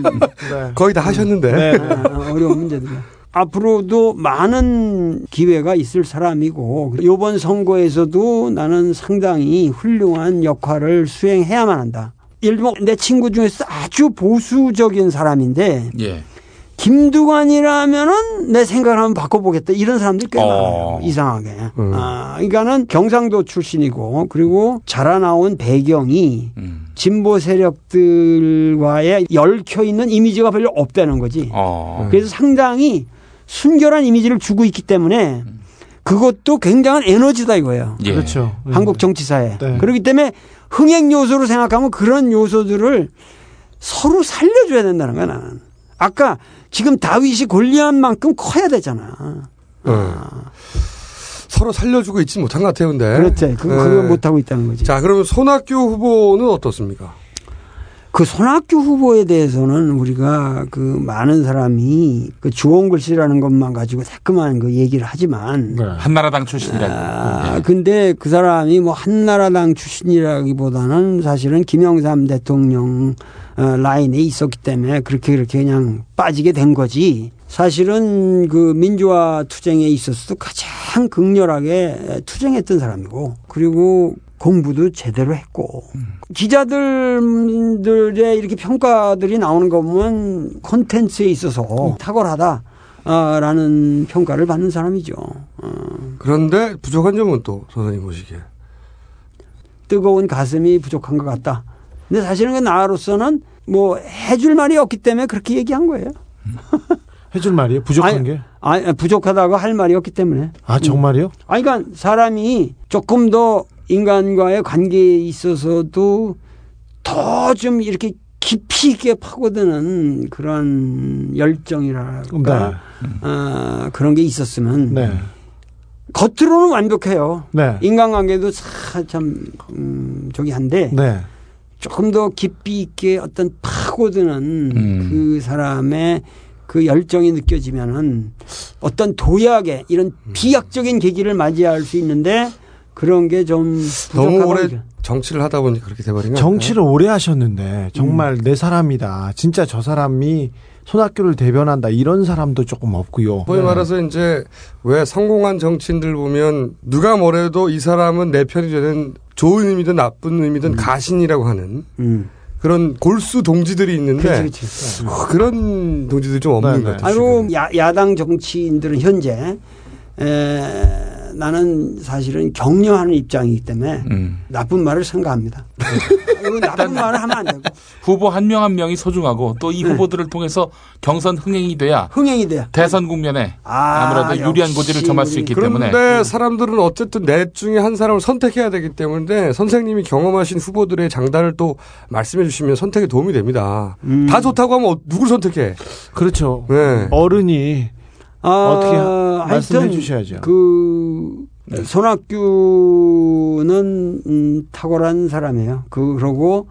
네. 거의 다 하셨는데. 네. 아, 어려운 문제들이야. 앞으로도 많은 기회가 있을 사람이고 이번 선거에서도 나는 상당히 훌륭한 역할을 수행해야만 한다. 예를 들면 내 친구 중에서 아주 보수적인 사람인데 예. 김두관이라면은 내 생각을 한번 바꿔보겠다 이런 사람들이 꽤 어. 많아요. 이상하게. 음. 아, 그러니까는 경상도 출신이고 그리고 자라나온 배경이 음. 진보 세력들과의 얽혀 있는 이미지가 별로 없다는 거지. 어. 그래서 상당히 순결한 이미지를 주고 있기 때문에 그것도 굉장한 에너지다 이거예요. 예. 그렇죠. 한국 정치사에. 네. 그렇기 때문에 흥행 요소로 생각하면 그런 요소들을 서로 살려줘야 된다는 거야 나는. 아까 지금 다윗이 골리앗만큼 커야 되잖아. 어. 서로 살려주고 있지 못한 것 같아요, 근데. 그렇지. 그거, 그거 네. 못하고 있다는 거지. 자, 그러면 손학규 후보는 어떻습니까? 그 손학규 후보에 대해서는 우리가 그 많은 사람이 그 주홍 글씨라는 것만 가지고 자꾸만 그 얘기를 하지만 네. 한나라당 출신이라고. 아, 근데 그 사람이 뭐 한나라당 출신이라기보다는 사실은 김영삼 대통령 어, 라인에 있었기 때문에 그렇게 그렇게 그냥 빠지게 된 거지. 사실은 그 민주화 투쟁에 있어서도 가장 극렬하게 투쟁했던 사람이고 그리고 공부도 제대로 했고 기자들의 이렇게 평가들이 나오는 거 보면 콘텐츠에 있어서 탁월하다라는 평가를 받는 사람이죠. 어. 그런데 부족한 점은 또 선생님 보시기에. 뜨거운 가슴이 부족한 것 같다. 근데 사실은 그 나로서는 뭐 해줄 말이 없기 때문에 그렇게 얘기한 거예요. 해줄 말이에요? 부족한 아니, 게? 아니, 부족하다고 할 말이 없기 때문에. 아 정말이요? 아니, 그러니까 사람이 조금 더 인간과의 관계에 있어서도 더 좀 이렇게 깊이 있게 파고드는 그런 열정이랄까. 네. 어, 그런 게 있었으면 네. 겉으로는 완벽해요. 네. 인간관계도 사- 참 음, 저기 한데 네. 조금 더 깊이 있게 어떤 파고드는 음. 그 사람의 그 열정이 느껴지면은 어떤 도약의 이런 비약적인 계기를 맞이할 수 있는데 그런 게 좀 너무. 오래 정치를 하다 보니 그렇게 돼버린 거 정치를 오래 하셨는데 정말 음. 내 사람이다. 진짜 저 사람이 손학규를 대변한다. 이런 사람도 조금 없고요. 소위 네. 말해서 이제 왜 성공한 정치인들 보면 누가 뭐래도 이 사람은 내 편이 되는 좋은 의미든 나쁜 의미든 가신이라고 하는 음. 그런 골수 동지들이 있는데 그렇지, 그렇지. 어, 그런 동지들이 좀 없는 네, 것 네. 같아요. 아이고 지금. 야, 야당 정치인들은 현재 에, 나는 사실은 격려하는 입장이기 때문에 음. 나쁜 말을 생각합니다. 나쁜 말을 하면 안 되고 후보 한 명한 명이 소중하고 또이 네. 후보들을 통해서 경선 흥행이 돼야 흥행이 돼요. 대선 국면에 아, 아무래도 유리한 고지를 점할 수 있기 그런데 때문에 사람들은 어쨌든 넷 중에 한 사람을 선택해야 되기 때문에 선생님이 경험하신 후보들의 장단을 또 말씀해 주시면 선택에 도움이 됩니다. 음. 다 좋다고 하면 어- 누굴 선택해? 그렇죠. 네. 어른이 아, 어떻게 하- 말씀해 주셔야죠. 그 손학규는 음, 탁월한 사람이에요. 그 그러고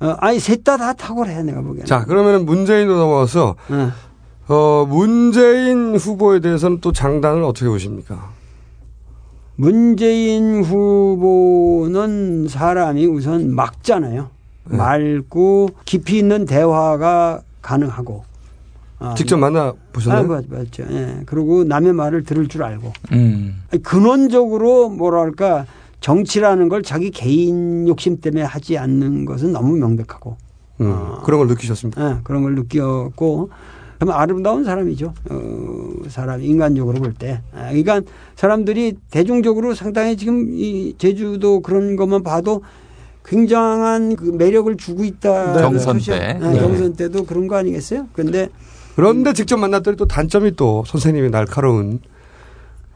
어, 아니 셋 다 다 탁월해 내가 보기에는. 자, 그러면 문재인으로 넘어와서 어. 어, 문재인 후보에 대해서는 또 장단을 어떻게 보십니까? 문재인 후보는 사람이 우선 막잖아요. 네. 맑고 깊이 있는 대화가 가능하고. 아, 직접 만나 아, 보셨나요? 맞, 맞죠. 예. 그리고 남의 말을 들을 줄 알고. 음. 아니, 근원적으로 뭐랄까 정치라는 걸 자기 개인 욕심 때문에 하지 않는 것은 너무 명백하고 음, 아. 그런 걸 느끼셨습니까? 예, 그런 걸 느꼈고 참 아름다운 사람이죠. 어, 사람 인간적으로 볼 때. 아, 그러니까 사람들이 대중적으로 상당히 지금 이 제주도 그런 것만 봐도 굉장한 그 매력을 주고 있다. 네, 경선 때. 네, 네. 경선 때도 그런 거 아니겠어요? 그런데 그런데 직접 만났더니 또 단점이 또 선생님의 날카로운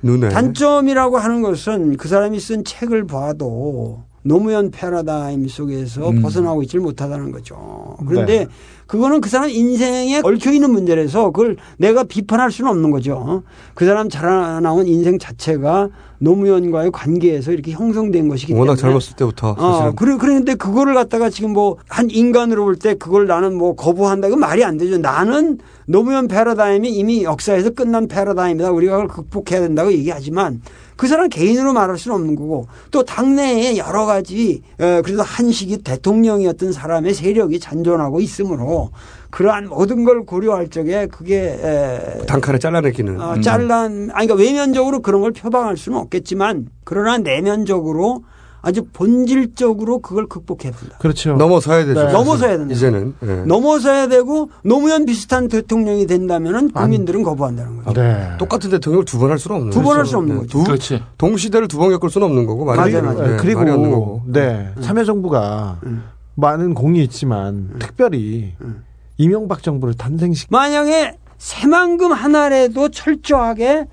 눈에 단점이라고 하는 것은 그 사람이 쓴 책을 봐도 노무현 패러다임 속에서 음. 벗어나고 있지를 못하다는 거죠. 그런데 네. 그거는 그 사람 인생에 얽혀 있는 문제라서 그걸 내가 비판할 수는 없는 거죠. 그 사람 자라나온 인생 자체가 노무현과의 관계에서 이렇게 형성된 것이기 때문에 워낙 젊었을 때부터 사실은 어, 그래, 그런데 그거를 갖다가 지금 뭐 한 인간으로 볼 때 그걸 나는 뭐 거부한다. 그 말이 안 되죠. 나는 노무현 패러다임이 이미 역사에서 끝난 패러다임이다. 우리가 그걸 극복해야 된다고 얘기하지만 그 사람 개인으로 말할 수는 없는 거고 또 당내에 여러 가지 에, 그래도 한 시기 대통령이었던 사람의 세력이 잔존하고 있으므로 그러한 모든 걸 고려할 적에 그게 에, 단칼에 잘라내기는 어, 음. 잘란 아니 그러니까 외면적으로 그런 걸 표방할 수는 없겠지만 그러나 내면적으로 아주 본질적으로 그걸 극복해야 된다. 그렇죠. 넘어서야 되죠. 네. 넘어서야 된다. 이제는. 예. 넘어서야 되고 노무현 비슷한 대통령이 된다면은 국민들은 거부한다는 거죠. 네. 똑같은 대통령을 두 번 할 수는 없는 두 번 할수 거죠. 없는 네. 거죠. 두, 그렇지. 동시대를 두 번 겪을 수는 없는 거고 말이 맞아요, 안 되는 맞아요. 거고. 네, 말이 없는 그리고 거고. 네 참여정부가 음. 많은 공이 있지만 특별히 이명박 정부를 탄생시 만약에 새만금 하나라도 철저하게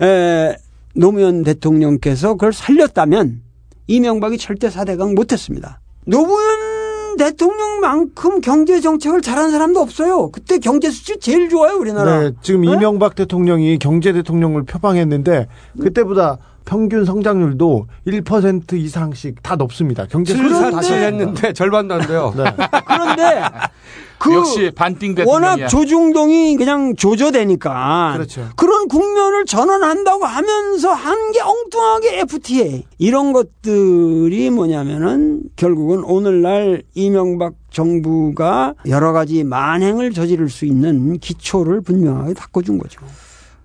에, 노무현 대통령께서 그걸 살렸다면 이명박이 절대 사대강 못했습니다. 노무현 대통령만큼 경제 정책을 잘한 사람도 없어요. 그때 경제 수치 제일 좋아요 우리나라. 네, 지금 네? 이명박 대통령이 경제 대통령을 표방했는데 그때보다 평균 성장률도 1% 이상씩 다 높습니다. 경제 수준 다시 자체가. 했는데 절반도 안 돼요. 네. 그런데 그 역시 반띵 대통령이야. 워낙 조중동이 그냥 조져대니까 그렇죠. 런 국면을 전환한다고 하면서 한 게 엉뚱하게 FTA 이런 것들이 뭐냐면은 결국은 오늘날 이명박 정부가 여러 가지 만행을 저지를 수 있는 기초를 분명하게 닦아준 거죠.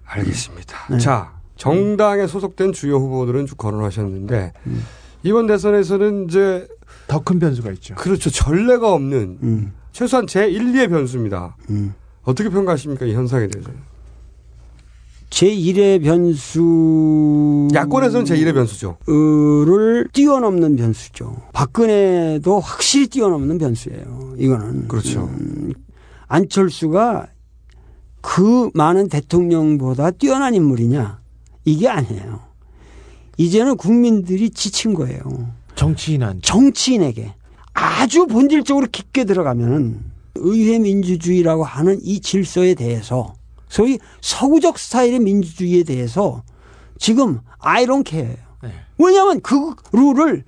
알겠습니다. 네. 자, 정당에 소속된 주요 후보들은 쭉 거론하셨는데 음. 이번 대선에서는 이제 더 큰 변수가 있죠. 그렇죠. 전례가 없는 음, 최소한 제 1, 2의 변수입니다. 음. 어떻게 평가하십니까? 이 현상에 대해서. 제 1의 변수 야권에서는 제 1의 변수죠. 를 뛰어넘는 변수죠. 박근혜도 확실히 뛰어넘는 변수예요. 이거는. 그렇죠. 음, 안철수가 그 많은 대통령보다 뛰어난 인물이냐? 이게 아니에요. 이제는 국민들이 지친 거예요. 정치인한 정치인에게 아주 본질적으로 깊게 들어가면은 의회 민주주의라고 하는 이 질서에 대해서 소위 서구적 스타일의 민주주의에 대해서 지금 아이론 케어예요. 네. 왜냐하면 그 룰을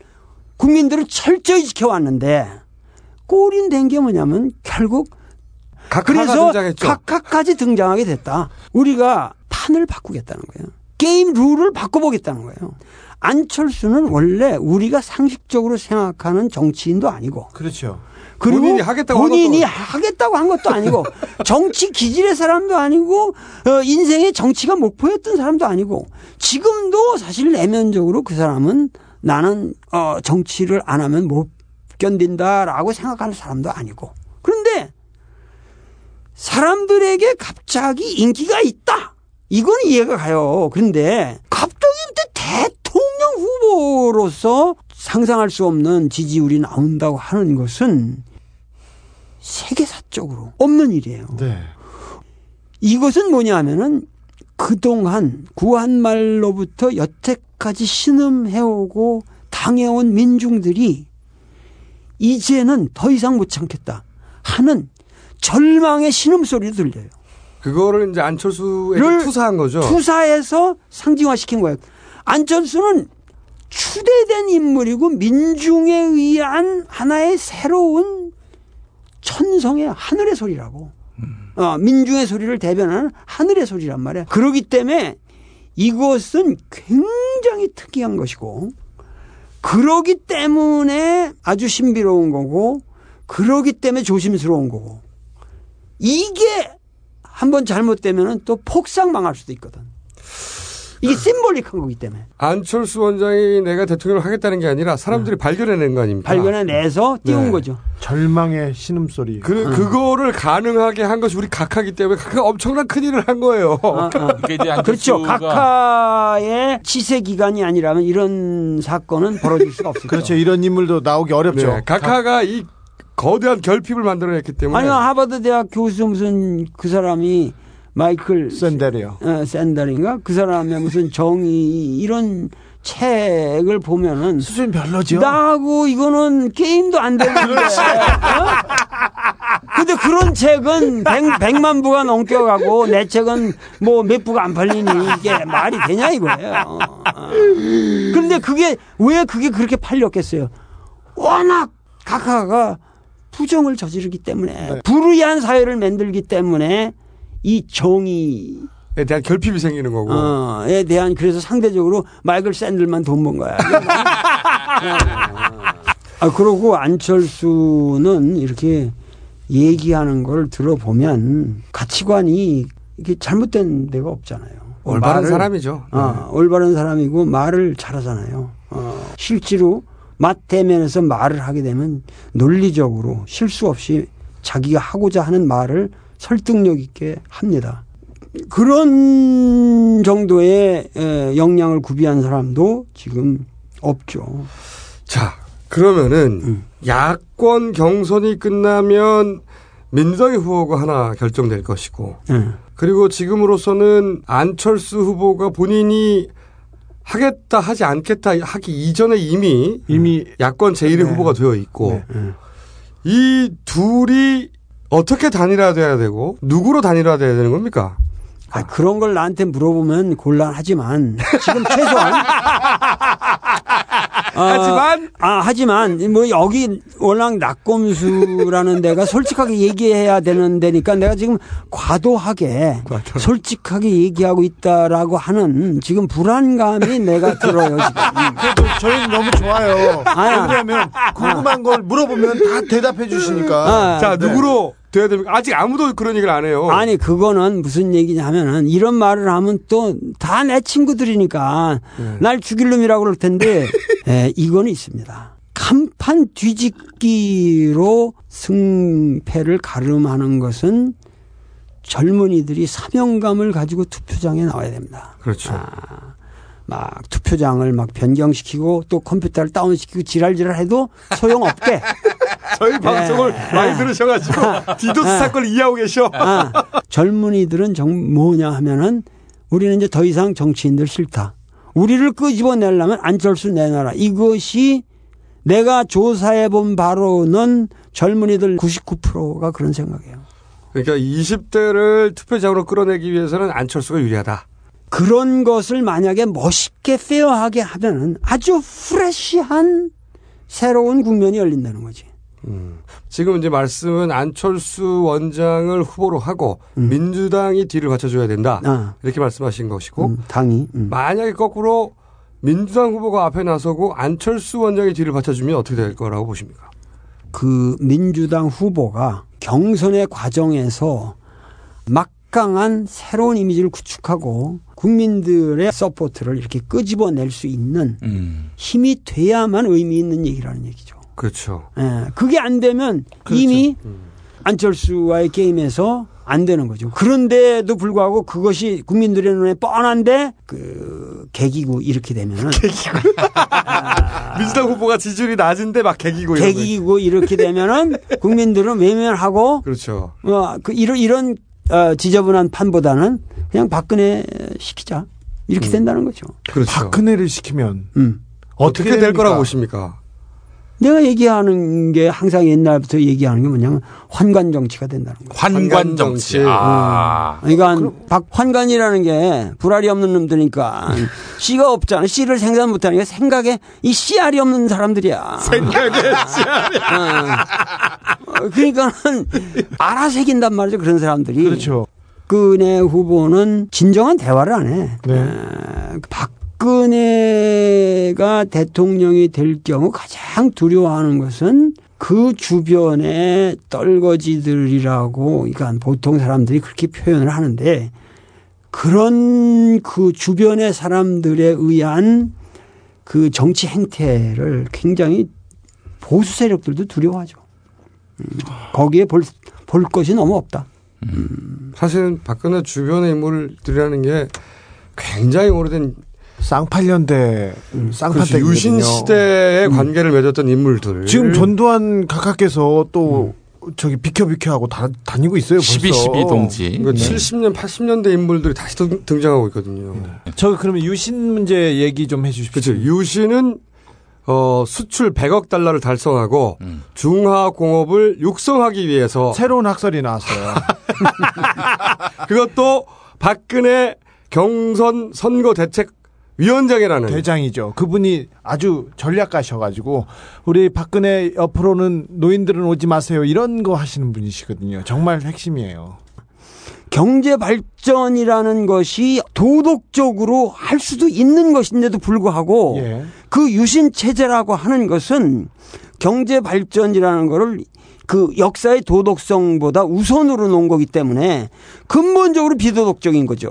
국민들은 철저히 지켜왔는데 꼴인 된 게 뭐냐면 결국 각하가 그래서 등장했죠. 각하까지 등장하게 됐다. 우리가 판을 바꾸겠다는 거예요. 게임 룰을 바꿔보겠다는 거예요. 안철수는 원래 우리가 상식적으로 생각하는 정치인도 아니고 그렇죠. 그리고 본인이 하겠다고 한 본인이 것도- 하겠다고 한 것도 아니고 정치 기질의 사람도 아니고 어, 인생의 정치가 목표였던 사람도 아니고 지금도 사실 내면적으로 그 사람은 나는 어, 정치를 안 하면 못 견딘다라고 생각하는 사람도 아니고 그런데 사람들에게 갑자기 인기가 있다. 이건 이해가 가요. 그런데 갑자기 대통령 후보로서 상상할 수 없는 지지율이 나온다고 하는 것은 세계사적으로 없는 일이에요. 네. 이것은 뭐냐 하면은 그동안 구한말로부터 여태까지 신음해오고 당해온 민중들이 이제는 더 이상 못 참겠다 하는 절망의 신음소리를 들려요. 그거를 이제 안철수에게 를 투사한 거죠. 투사해서 상징화시킨 거예요. 안철수는 추대된 인물이고 민중에 의한 하나의 새로운 천성의 하늘의 소리라고. 어, 민중의 소리를 대변하는 하늘의 소리란 말이에요. 그러기 때문에 이것은 굉장히 특이한 것이고, 그러기 때문에 아주 신비로운 거고, 그러기 때문에 조심스러운 거고, 이게 한 번 잘못되면 또 폭삭 망할 수도 있거든. 이게 심볼릭한 거기 때문에. 안철수 원장이 내가 대통령을 하겠다는 게 아니라 사람들이 발견해낸 거 아닙니까? 발견해내서 띄운 네. 거죠. 절망의 신음소리. 그, 그거를 가능하게 한 것이 우리 각하기 때문에 각하가 엄청난 큰 일을 한 거예요. 어, 어. 그러니까 이제 그렇죠. 각하의 치세 기간이 아니라면 이런 사건은 벌어질 수가 없어요. 그렇죠. 이런 인물도 나오기 어렵죠. 네, 각하가 이 거대한 결핍을 만들어냈기 때문에 아니면 하버드 대학 교수 무슨 그 사람이 마이클 샌델이요. 어, 샌더인가 그 사람의 무슨 정의 이런 책을 보면은 수준 별로죠. 나하고 이거는 게임도 안 되는데. 어? 근데 그런 책은 백, 만 부가 넘게 가고 내 책은 뭐 몇 부가 안 팔리니 이게 말이 되냐 이거예요. 어. 그런데 그게 왜 그게 그렇게 팔렸겠어요? 워낙 각하가 부정을 저지르기 때문에 불의한 사회를 만들기 때문에 이 정의 에 대한 결핍이 생기는 거고. 어, 에 대한 그래서 상대적으로 마이클 샌들만 돈 번 거야. 아, 그러고 안철수는 이렇게 얘기하는 걸 들어보면 가치관이 이게 잘못된 데가 없잖아요. 올바른 말을- 사람이죠. 네. 어, 올바른 사람이고 말을 잘하잖아요. 어, 실제로 맞대면에서 말을 하게 되면 논리적으로 실수 없이 자기가 하고자 하는 말을 설득력 있게 합니다. 그런 정도의 에, 역량을 구비한 사람도 지금 없죠. 자, 그러면은 음. 야권 경선이 끝나면 민주당의 후보가 하나 결정될 것이고 예. 그리고 지금으로서는 안철수 후보가 본인이 하겠다 하지 않겠다 하기 이전에 이미 이미 야권 제1의 네. 후보가 되어 있고 네. 이 둘이 어떻게 단일화돼야 되고 누구로 단일화돼야 되는 겁니까? 아, 그런 걸 나한테 물어보면 곤란하지만 지금 최소한 어, 하지만 아 하지만 뭐 여기 월랑 낙검수라는 데가 솔직하게 얘기해야 되는 데니까 내가 지금 과도하게 솔직하게 얘기하고 있다라고 하는 지금 불안감이 내가 들어요 지금. 그래도 저희는 너무 좋아요. 아야. 왜냐하면 궁금한 걸 물어보면 다 대답해 주시니까. 아, 자 네. 누구로 돼야 됩니까? 아직 아무도 그런 얘기를 안 해요. 아니 그거는 무슨 얘기냐면은 이런 말을 하면 또 다 내 친구들이니까 날 죽일 놈이라고 그럴 텐데 에, 이거는 있습니다. 간판 뒤집기로 승패를 가름하는 것은 젊은이들이 사명감을 가지고 투표장에 나와야 됩니다. 그렇죠. 아, 막 투표장을 막 변경시키고 또 컴퓨터를 다운시키고 지랄지랄 해도 소용없게 저희 방송을 많이 들으셔가지고 디도스 사건을 이해하고 계셔. 아, 젊은이들은 정 뭐냐 하면은 우리는 이제 더 이상 정치인들 싫다. 우리를 끄집어내려면 안철수 내놔라. 이것이 내가 조사해 본 바로는 젊은이들 99%가 그런 생각이에요. 그러니까 20대를 투표장으로 끌어내기 위해서는 안철수가 유리하다. 그런 것을 만약에 멋있게 페어하게 하면은 아주 프레시한 새로운 국면이 열린다는 거지. 지금 이제 말씀은 안철수 원장을 후보로 하고 민주당이 뒤를 받쳐줘야 된다. 아, 이렇게 말씀하신 것이고 음, 당이. 음. 만약에 거꾸로 민주당 후보가 앞에 나서고 안철수 원장이 뒤를 받쳐주면 어떻게 될 거라고 보십니까? 그 민주당 후보가 경선의 과정에서 막강한 새로운 이미지를 구축하고 국민들의 support를 이렇게 끄집어낼 수 있는 음. 힘이 돼야만 의미 있는 얘기라는 얘기죠. 그렇죠. 예, 그게 안 되면 이미 안철수와의 게임에서 안 되는 거죠. 그런데도 불구하고 그것이 국민들의 눈에 뻔한데 그 개기고 이렇게 되면은 민주당 후보가 지지율이 낮은데 막 개기고. 개기고 이렇게 되면은 국민들은 외면하고 그렇죠. 어, 그 이런 이런 어, 지저분한 판보다는 그냥 박근혜 시키자 이렇게 된다는 거죠. 그렇죠. 박근혜를 시키면 음. 어떻게 될 됩니까? 거라고 보십니까? 내가 얘기하는 게 항상 옛날부터 얘기하는 게 뭐냐면 환관 정치가 된다는 거예요. 환관 정치. 아. 그러니까 박 환관이라는 게 불알이 없는 놈들이니까 씨가 없잖아. 씨를 생산 못하니까 생각에 이 씨알이 없는 사람들이야. 생각에 씨알이. 어, 그러니까는 알아서 새긴단 말이죠. 그런 사람들이. 그렇죠. 박근혜 후보는 진정한 대화를 안 해. 네. 에, 박근혜가 대통령이 될 경우 가장 두려워하는 것은 그 주변의 떨거지들이라고, 그러니까 보통 사람들이 그렇게 표현을 하는데 그런 그 주변의 사람들에 의한 그 정치 행태를 굉장히 보수 세력들도 두려워하죠. 음, 거기에 볼, 볼 것이 너무 없다. 사실은 박근혜 주변의 인물들이라는 게 굉장히 오래된 쌍팔년대 그렇죠. 유신 시대의 관계를 맺었던 인물들. 지금 전두환 각하께서 또 저기 비켜 비켜 하고 다, 다니고 있어요. 벌써. 12, 12 동지. 그러니까 70년, 80년대 인물들이 다시 등- 등장하고 있거든요. 저 그러면 유신 문제 얘기 좀 해주십시오. 그렇죠. 유신은 어, 수출 100억 달러를 달성하고 음. 중화공업을 육성하기 위해서 새로운 학설이 나왔어요. 그것도 박근혜 경선 선거 대책 위원장이라는 대장이죠. 그분이 아주 전략가셔가지고 우리 박근혜 옆으로는 노인들은 오지 마세요 이런 거 하시는 분이시거든요. 정말 핵심이에요. 경제 발전이라는 것이 도덕적으로 할 수도 있는 것인데도 불구하고 예. 그 유신 체제라고 하는 것은 경제 발전이라는 거를 그 역사의 도덕성보다 우선으로 놓은 거기 때문에 근본적으로 비도덕적인 거죠.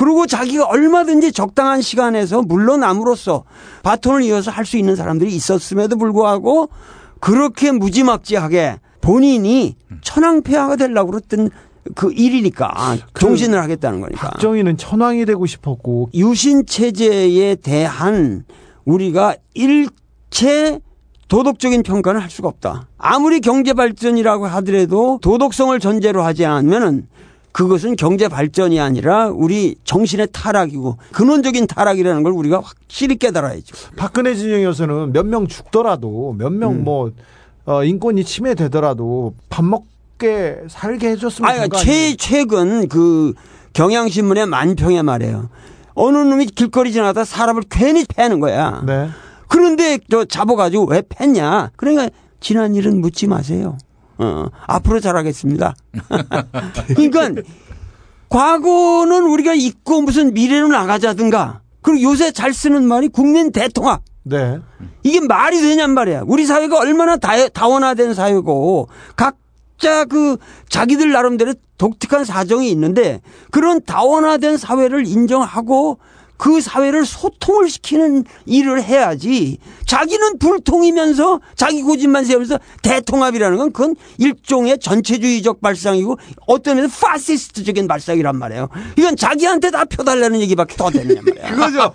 그리고 자기가 얼마든지 적당한 시간에서 물러남으로써 바톤을 이어서 할 수 있는 사람들이 있었음에도 불구하고 그렇게 무지막지하게 본인이 천황폐하가 되려고 그랬던 그 일이니까 정신을 하겠다는 거니까. 박정희는 천왕이 되고 싶었고 유신 체제에 대한 우리가 일체 도덕적인 평가는 할 수가 없다. 아무리 경제 발전이라고 하더라도 도덕성을 전제로 하지 않으면은 그것은 경제 발전이 아니라 우리 정신의 타락이고 근원적인 타락이라는 걸 우리가 확실히 깨달아야죠. 박근혜 진영이어서는 몇 명 죽더라도 몇명 음. 뭐 어, 인권이 침해되더라도 밥 먹게 살게 해줬으면 아니, 최? 최근 그 경향신문의 만평에 말이에요. 어느 놈이 길거리 지나가다 사람을 괜히 패는 거야. 네. 그런데 저 잡아가지고 왜 팼냐? 그러니까 지난 일은 묻지 마세요. 어, 앞으로 잘하겠습니다. 그러니까 과거는 우리가 잊고 무슨 미래로 나가자든가. 그리고 요새 잘 쓰는 말이 국민 대통합. 네. 이게 말이 되냔 말이야. 우리 사회가 얼마나 다, 다원화된 사회고 각자 그 자기들 나름대로 독특한 사정이 있는데 그런 다원화된 사회를 인정하고 그 사회를 소통을 시키는 일을 해야지 자기는 불통이면서 자기 고집만 세우면서 대통합이라는 건 그건 일종의 전체주의적 발상이고 어떤 면에서 파시스트적인 발상이란 말이에요. 이건 자기한테 다 표달라는 얘기밖에 더 되느냐 말이야. 그거죠.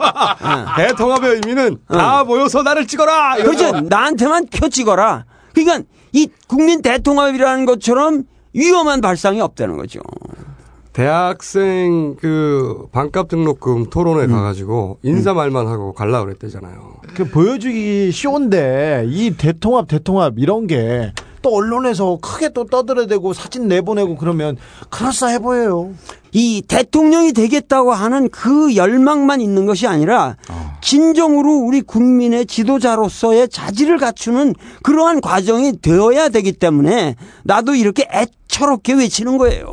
대통합의 의미는 다 모여서 나를 찍어라. 그렇죠. 나한테만 표 찍어라. 그러니까 이 국민 대통합이라는 것처럼 위험한 발상이 없다는 거죠. 대학생 그 반값 등록금 토론회 가가지고 인사 말만 하고 갈라 그랬대잖아요. 그 보여주기 쉬운데 이 대통합 대통합 이런 게 또 언론에서 크게 또 떠들어대고 사진 내보내고 그러면 그럴싸해 보여요. 이 대통령이 되겠다고 하는 그 열망만 있는 것이 아니라 진정으로 우리 국민의 지도자로서의 자질을 갖추는 그러한 과정이 되어야 되기 때문에 나도 이렇게 애처롭게 외치는 거예요.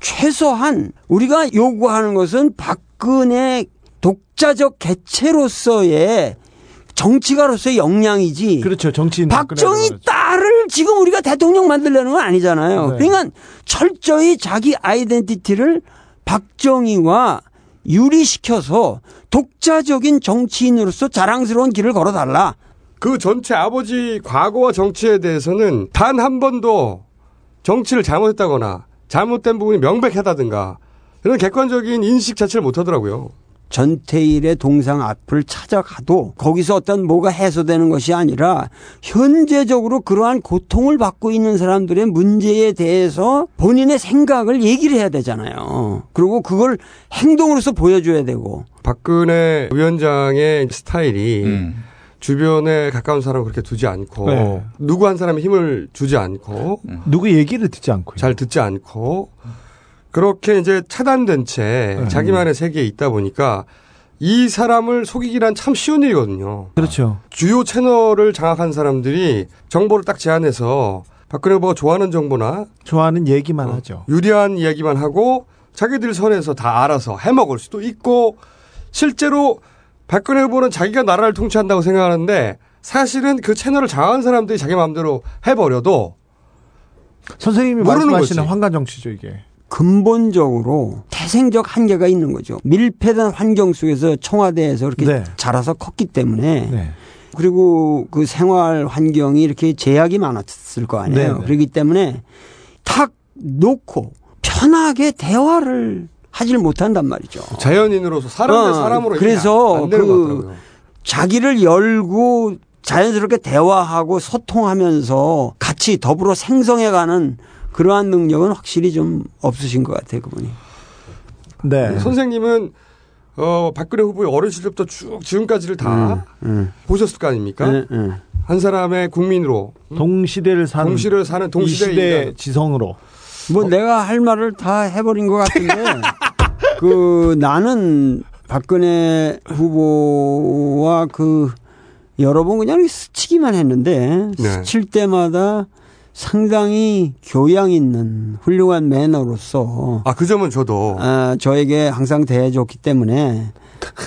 최소한 우리가 요구하는 것은 박근혜 독자적 개체로서의 정치가로서의 역량이지. 그렇죠. 정치인 박정희 딸을 지금 우리가 대통령 만들려는 건 아니잖아요. 네. 그러니까 철저히 자기 아이덴티티를 박정희와 유리시켜서 독자적인 정치인으로서 자랑스러운 길을 걸어달라. 그 전체 아버지 과거와 정치에 대해서는 단 한 번도 정치를 잘못했다거나 잘못된 부분이 명백하다든가 이런 객관적인 인식 자체를 못 하더라고요. 전태일의 동상 앞을 찾아가도 거기서 어떤 뭐가 해소되는 것이 아니라 현재적으로 그러한 고통을 받고 있는 사람들의 문제에 대해서 본인의 생각을 얘기를 해야 되잖아요. 그리고 그걸 행동으로서 보여줘야 되고. 박근혜 위원장의 스타일이 음. 주변에 가까운 사람을 그렇게 두지 않고 네. 누구 한 사람에 힘을 주지 않고 누구 얘기를 듣지 않고요. 잘 듣지 않고 그렇게 이제 차단된 채 자기만의 세계에 있다 보니까 이 사람을 속이기란 참 쉬운 일이거든요. 그렇죠. 주요 채널을 장악한 사람들이 정보를 딱 제안해서 박근혜 후보가 좋아하는 정보나 좋아하는 얘기만 하죠. 유리한 이야기만 하고 자기들 선에서 다 알아서 해먹을 수도 있고 실제로 박근혜 후보는 자기가 나라를 통치한다고 생각하는데 사실은 그 채널을 장악한 사람들이 자기 마음대로 해버려도 선생님이 모르는 말씀하시는 거지. 환관 정치죠 이게. 근본적으로 태생적 한계가 있는 거죠. 밀폐된 환경 속에서 청와대에서 이렇게 네. 자라서 컸기 때문에 네. 그리고 그 생활 환경이 이렇게 제약이 많았을 거 아니에요. 네네. 그렇기 때문에 탁 놓고 편하게 대화를 하질 못한단 말이죠. 자연인으로서 사람 대 어, 사람으로 이게 그래서 안 되는 그. 자기를 열고 자연스럽게 대화하고 소통하면서 같이 더불어 생성해가는 그러한 능력은 확실히 좀 없으신 것 같아요, 그분이. 네. 선생님은 어, 박근혜 후보의 어린 시절부터 쭉 지금까지를 다 음, 보셨을 거 아닙니까? 음, 음. 한 사람의 국민으로 동시대를 사는 동시를 사는 이 동시대의 시대 인간. 지성으로 뭐 내가 할 말을 다 해버린 것 같은데 그 나는 박근혜 후보와 그 여러 번 그냥 스치기만 했는데 네. 스칠 때마다 상당히 교양 있는 훌륭한 매너로서 아, 그 점은 저도 아, 저에게 항상 대해줬기 때문에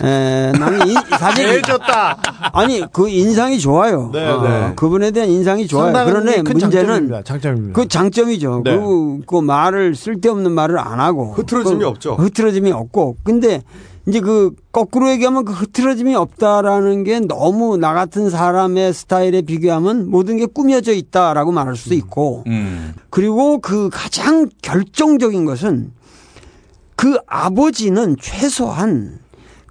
에, 나는 이, 사실 해줬다. 아니 그 인상이 좋아요. 네, 어, 네. 그분에 대한 인상이 좋아요. 그런데 큰 문제는 장점입니다. 장점입니다. 그 장점이죠. 네. 그, 그 말을 쓸데없는 말을 안 하고 흐트러짐이 그 없죠. 흐트러짐이 없고 근데 이제 그 거꾸로 얘기하면 그 흐트러짐이 없다라는 게 너무 나 같은 사람의 스타일에 비교하면 모든 게 꾸며져 있다라고 말할 수도 있고 음. 그리고 그 가장 결정적인 것은 그 아버지는 최소한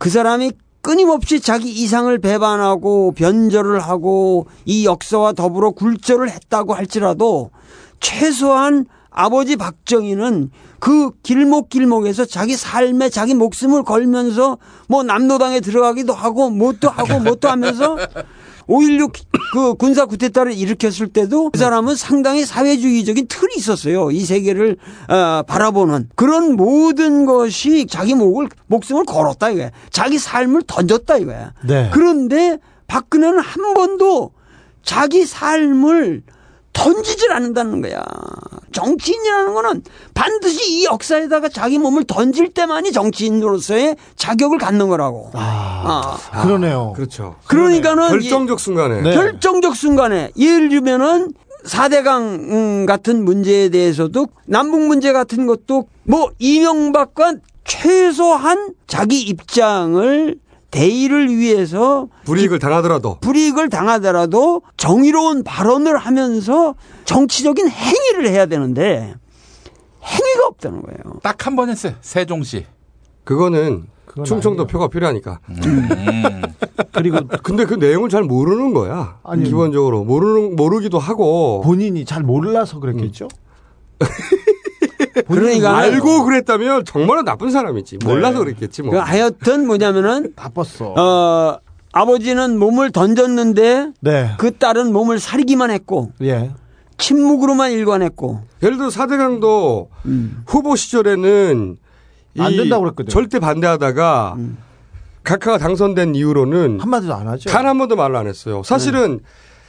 그 사람이 끊임없이 자기 이상을 배반하고 변절을 하고 이 역사와 더불어 굴절을 했다고 할지라도 최소한 아버지 박정희는 그 길목길목에서 자기 삶에 자기 목숨을 걸면서 뭐 남노당에 들어가기도 하고 뭣도 하고 뭣도 하면서 5.16 그 군사 쿠데타를 일으켰을 때도 그 사람은 상당히 사회주의적인 틀이 있었어요. 이 세계를 어, 바라보는 그런 모든 것이 자기 목을 목숨을 걸었다 이거야. 자기 삶을 던졌다 이거야. 네. 그런데 박근혜는 한 번도 자기 삶을 던지질 않는다는 거야. 정치인이라는 거는 반드시 이 역사에다가 자기 몸을 던질 때만이 정치인으로서의 자격을 갖는 거라고. 아, 아. 그러네요. 그렇죠. 그러니까는 결정적 순간에 네. 결정적 순간에 예를 들면은 4대강 음, 같은 문제에 대해서도 남북 문제 같은 것도 뭐 이명박과 최소한 자기 입장을 대의를 위해서 불이익을 당하더라도 불이익을 당하더라도 정의로운 발언을 하면서 정치적인 행위를 해야 되는데 행위가 없다는 거예요. 딱 한 번 했어요. 세종시. 그거는 충청도 아니에요. 표가 필요하니까. 음. 그리고 근데 그 내용을 잘 모르는 거야. 아니. 기본적으로 모르는 모르기도 하고 본인이 잘 몰라서 그랬겠죠? 그러니까 알고 그랬다면 정말로 나쁜 사람이지. 몰라서 네. 그랬겠지 뭐. 그 하여튼 뭐냐면은 나빴어. 어 아버지는 몸을 던졌는데 네. 그 딸은 몸을 사리기만 했고 예. 침묵으로만 일관했고 예를 들어 사대강도 음. 후보 시절에는 안이 된다고 그랬거든요. 절대 반대하다가 음. 각하가 당선된 이후로는 한마디도 안 하죠. 단 한 번도 말을 안 했어요. 사실은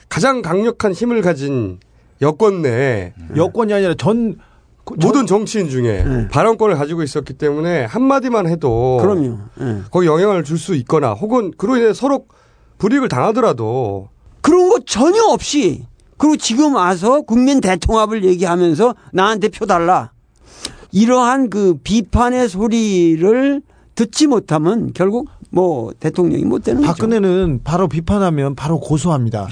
가장 강력한 힘을 가진 여권 내에 여권이 아니라 전 그- 모든 정치인 중에 네. 발언권을 가지고 있었기 때문에 한마디만 해도 그럼요. 예. 거기 영향을 줄 수 있거나 혹은 그로 인해 서로 불이익을 당하더라도 그런 거 전혀 없이 그리고 지금 와서 국민 대통합을 얘기하면서 나한테 표 달라. 이러한 그 비판의 소리를 듣지 못하면 결국 뭐 대통령이 못 되는 거죠. 박근혜는 바로 비판하면 바로 고소합니다.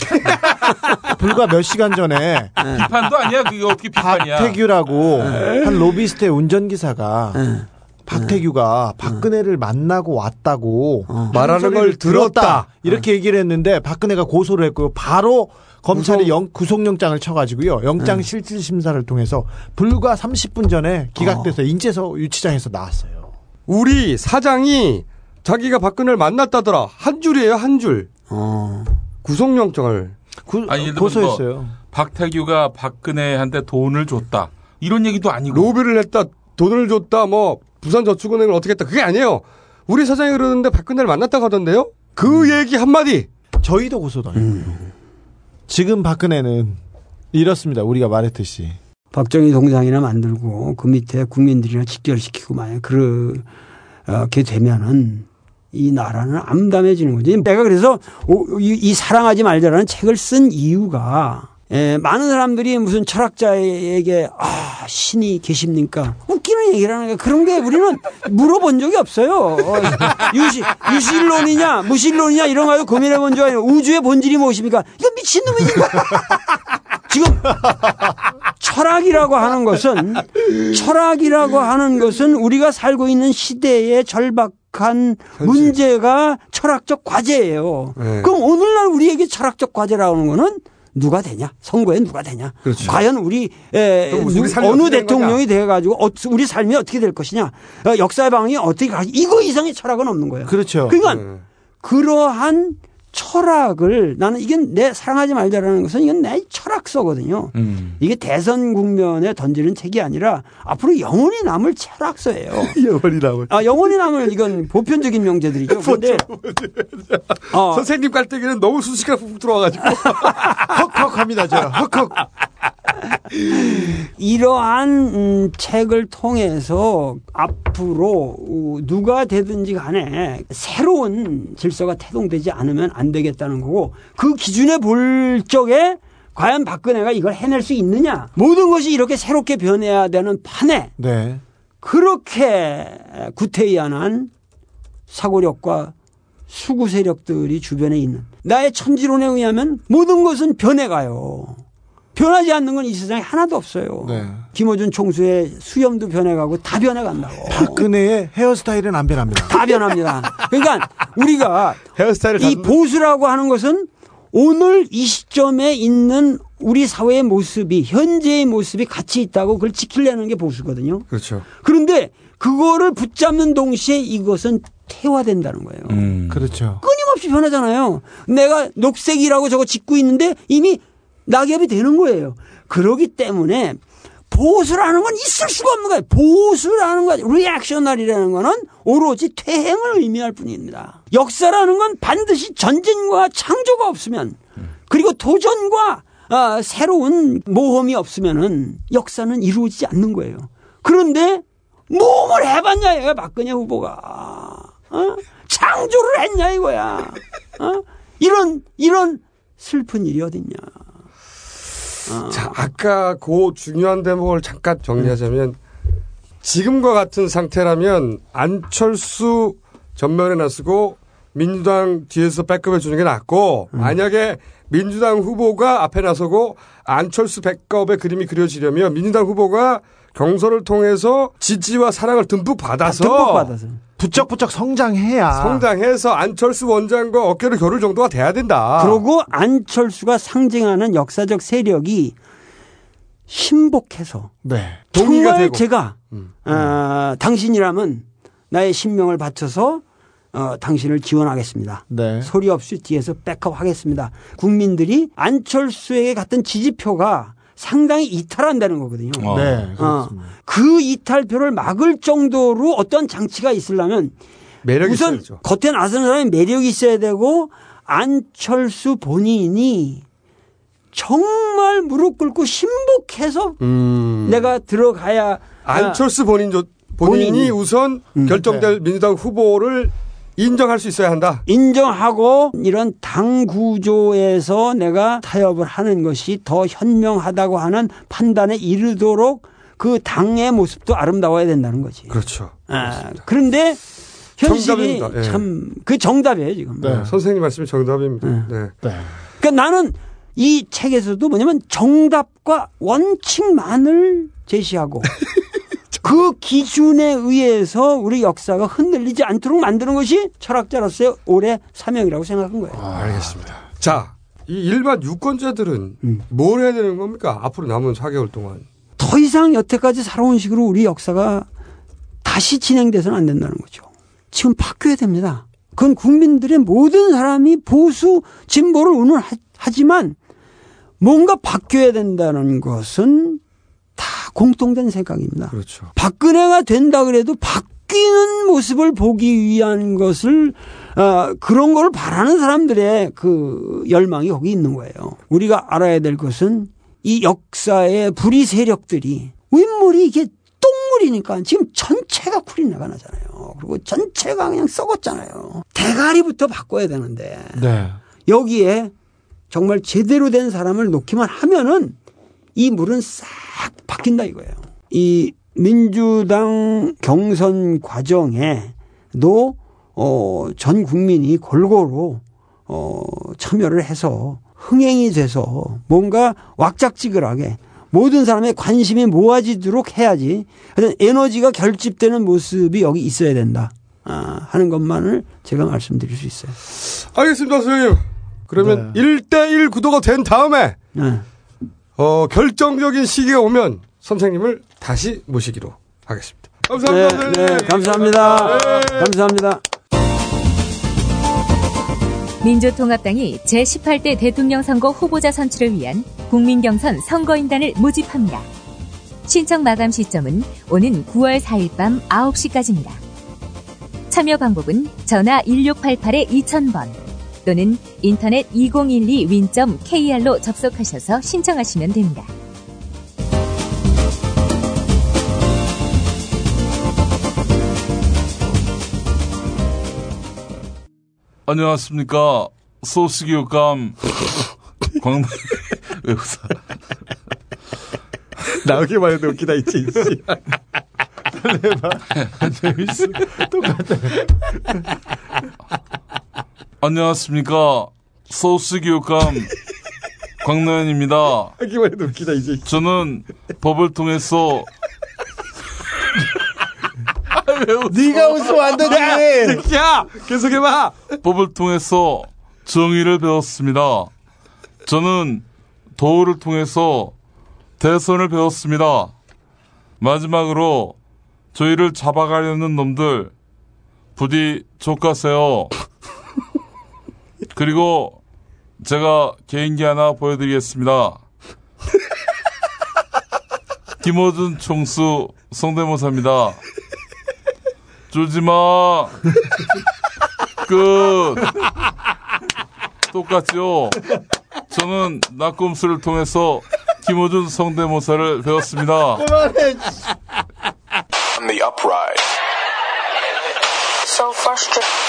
불과 몇 시간 전에 비판도 아니야. 그게 어떻게 비판이야. 박태규라고 한 로비스트의 운전기사가 예. 박태규가 박근혜를 만나고 왔다고 말하는 하는 걸 소리를 들었다. 이렇게 얘기를 했는데 박근혜가 고소를 했고요. 바로 검찰이 영, 구속영장을 쳐가지고요. 영장 실질 심사를 통해서 불과 30분 전에 기각돼서 인재서 유치장에서 나왔어요. 우리 사장이 자기가 박근혜를 만났다더라 한 줄이에요 한 줄. 어. 구속영장을 구, 아니, 들면 고소했어요. 박태규가 박근혜한테 돈을 줬다. 이런 얘기도 아니고. 로비를 했다 돈을 줬다 뭐 부산저축은행을 어떻게 했다 그게 아니에요. 우리 사장이 그러는데 박근혜를 만났다고 하던데요. 그 얘기 한마디 저희도 고소당했고요. 지금 박근혜는 이렇습니다. 우리가 말했듯이. 박정희 동상이나 만들고 그 밑에 국민들이나 직결시키고 만약 그렇게 되면은 이 나라는 암담해지는 거지. 내가 그래서 오- 이, 이 사랑하지 말자라는 책을 쓴 이유가 예, 많은 사람들이 무슨 철학자에게 아 신이 계십니까? 웃기는 얘기라는 게 그런 게 우리는 물어본 적이 없어요. 어, 유시 유실론이냐 무실론이냐 이런 거 고민해 본적 아니에요. 우주의 본질이 무엇입니까? 이거 미친 놈이지. 지금 철학이라고 하는 것은 철학이라고 하는 것은 우리가 살고 있는 시대의 절박한 문제가 철학적 과제예요. 네. 그럼 오늘날 우리에게 철학적 과제라고 하는 거는 누가 되냐? 선거에 누가 되냐? 그렇죠. 과연 우리, 에, 우리 어느 대통령이 돼 가지고 어, 우리 삶이 어떻게 될 것이냐? 어, 역사의 방향이 어떻게 가? 이거 이상의 철학은 없는 거예요. 그렇죠. 그러니까 네. 그러한 철학을 나는 이게 내 사랑하지 말자라는 것은 이건 내 철학서거든요. 음. 이게 대선 국면에 던지는 책이 아니라 앞으로 영원히 남을 철학서예요. 영원히 남을. 아, 영원히 남을 이건 보편적인 명제들이죠. 그런데 어, 선생님 깔때기는 너무 수식가 훅 들어와가지고 헉헉합니다. 제가 헉헉. 이러한 음, 책을 통해서 앞으로 어, 누가 되든지 간에 새로운 질서가 태동되지 않으면 안 되겠다는 거고 그 기준에 볼 적에 과연 박근혜가 이걸 해낼 수 있느냐 모든 것이 이렇게 새롭게 변해야 되는 판에 네. 그렇게 구태의연한 사고력과 수구 세력들이 주변에 있는 나의 천지론에 의하면 모든 것은 변해가요. 변하지 않는 건 이 세상에 하나도 없어요. 네. 김어준 총수의 수염도 변해가고 다 변해간다고. 박근혜의 헤어스타일은 안 변합니다. 다 변합니다. 그러니까 우리가 헤어스타일을 이 다- 보수라고 하는 것은 오늘 이 시점에 있는 우리 사회의 모습이 현재의 모습이 같이 있다고 그걸 지키려는 게 보수거든요. 그렇죠. 그런데 그거를 붙잡는 동시에 이것은 퇴화된다는 거예요. 음. 그렇죠. 끊임없이 변하잖아요. 내가 녹색이라고 저거 짓고 있는데 이미 낙엽이 되는 거예요. 그러기 때문에 보수라는 건 있을 수가 없는 거예요. 보수라는 거, reactionary라는 거는 오로지 퇴행을 의미할 뿐입니다. 역사라는 건 반드시 전진과 창조가 없으면 그리고 도전과 아, 새로운 모험이 없으면은 역사는 이루어지지 않는 거예요. 그런데 몸을 해봤냐 이거야 박근혜 후보가 어? 창조를 했냐 이거야 어? 이런 이런 슬픈 일이 어딨냐 자, 아까 그 중요한 대목을 잠깐 정리하자면 지금과 같은 상태라면 안철수 전면에 나서고 민주당 뒤에서 백업해 주는 게 낫고 만약에 민주당 후보가 앞에 나서고 안철수 백업의 그림이 그려지려면 민주당 후보가 경선을 통해서 지지와 사랑을 듬뿍 받아서 듬뿍 받아서 부쩍부쩍 성장해야 성장해서 안철수 원장과 어깨를 겨룰 정도가 돼야 된다. 그러고 안철수가 상징하는 역사적 세력이 신복해서 네. 동의가 정말 되고. 제가 어, 당신이라면 나의 신명을 바쳐서 어, 당신을 지원하겠습니다. 네. 소리 없이 뒤에서 백업하겠습니다. 국민들이 안철수에게 같은 지지표가 상당히 이탈한다는 거거든요. 어. 네. 어, 그렇습니다. 그 이탈표를 막을 정도로 어떤 장치가 있으려면 매력이 우선 있어야죠. 겉에 나서는 사람이 매력이 있어야 되고 안철수 본인이 정말 무릎 꿇고 신복해서 음. 내가 들어가야 안철수 본인 조, 본인이, 본인이. 우선 결정될 민주당 후보를 인정할 수 있어야 한다. 인정하고 이런 당 구조에서 내가 타협을 하는 것이 더 현명하다고 하는 판단에 이르도록 그 당의 모습도 아름다워야 된다는 거지. 그렇죠. 아, 그런데 현실이. 예. 참그 정답이에요 지금. 네. 선생님 말씀이 정답입니다. 네. 네. 네. 그러니까 나는 이 책에서도 뭐냐면 정답과 원칙만을 제시하고 그 기준에 의해서 우리 역사가 흔들리지 않도록 만드는 것이 철학자로서의 올해 사명이라고 생각한 거예요. 알겠습니다. 자, 이 일반 유권자들은 음. 뭘 해야 되는 겁니까? 앞으로 남은 4개월 동안. 더 이상 여태까지 살아온 식으로 우리 역사가 다시 진행돼서는 안 된다는 거죠. 지금 바뀌어야 됩니다. 그건 국민들의 모든 사람이 보수 진보를 의논하지만 뭔가 바뀌어야 된다는 것은 다 공통된 생각입니다. 그렇죠. 박근혜가 된다 그래도 바뀌는 모습을 보기 위한 것을 어, 그런 걸 바라는 사람들의 그 열망이 거기 있는 거예요. 우리가 알아야 될 것은 이 역사의 불의 세력들이 윗물이 이게 똥물이니까 지금 전체가 쿨이 나가 나잖아요. 그리고 전체가 그냥 썩었잖아요. 대가리부터 바꿔야 되는데 네. 여기에 정말 제대로 된 사람을 놓기만 하면은 이 물은 싹 바뀐다 이거예요. 이 민주당 경선 과정에도 어, 전 국민이 골고루 어, 참여를 해서 흥행이 돼서 뭔가 왁작지근하게 모든 사람의 관심이 모아지도록 해야지 에너지가 결집되는 모습이 여기 있어야 된다 아, 하는 것만을 제가 말씀드릴 수 있어요. 알겠습니다, 선생님. 그러면 네. 1대1 구도가 된 다음에 네. 어, 결정적인 시기가 오면 선생님을 다시 모시기로 하겠습니다. 감사합니다, 네, 선생님. 네, 감사합니다. 네. 감사합니다. 민주통합당이 제18대 대통령 선거 후보자 선출을 위한 국민경선 선거인단을 모집합니다. 신청 마감 시점은 오는 9월 4일 밤 9시까지입니다. 참여 방법은 전화 1688-2000번 또는 인터넷 2012win.kr로 접속하셔서 신청하시면 됩니다. 안녕하십니까. 소스 교육감 광 외우사 나오기만 해도 웃기다 있지. 설레봐. 네, 재밌어. 네, 똑같아. 안녕하십니까. 소식교감 광노현입니다. 하기만 해도 웃기다 이제. 저는 법을 통해서 네가 웃으면 안 되지. 야 계속해봐. 법을 통해서 정의를 배웠습니다. 저는 도를 통해서 대선을 배웠습니다. 마지막으로 저희를 잡아가려는 놈들 부디 족가세요. 그리고 제가 개인기 하나 보여드리겠습니다. 김호준 총수 성대모사입니다. 쫄지마. 끝. 똑같죠? 저는 낙곰수를 통해서 김호준 성대모사를 배웠습니다. on the upright. So frustrated.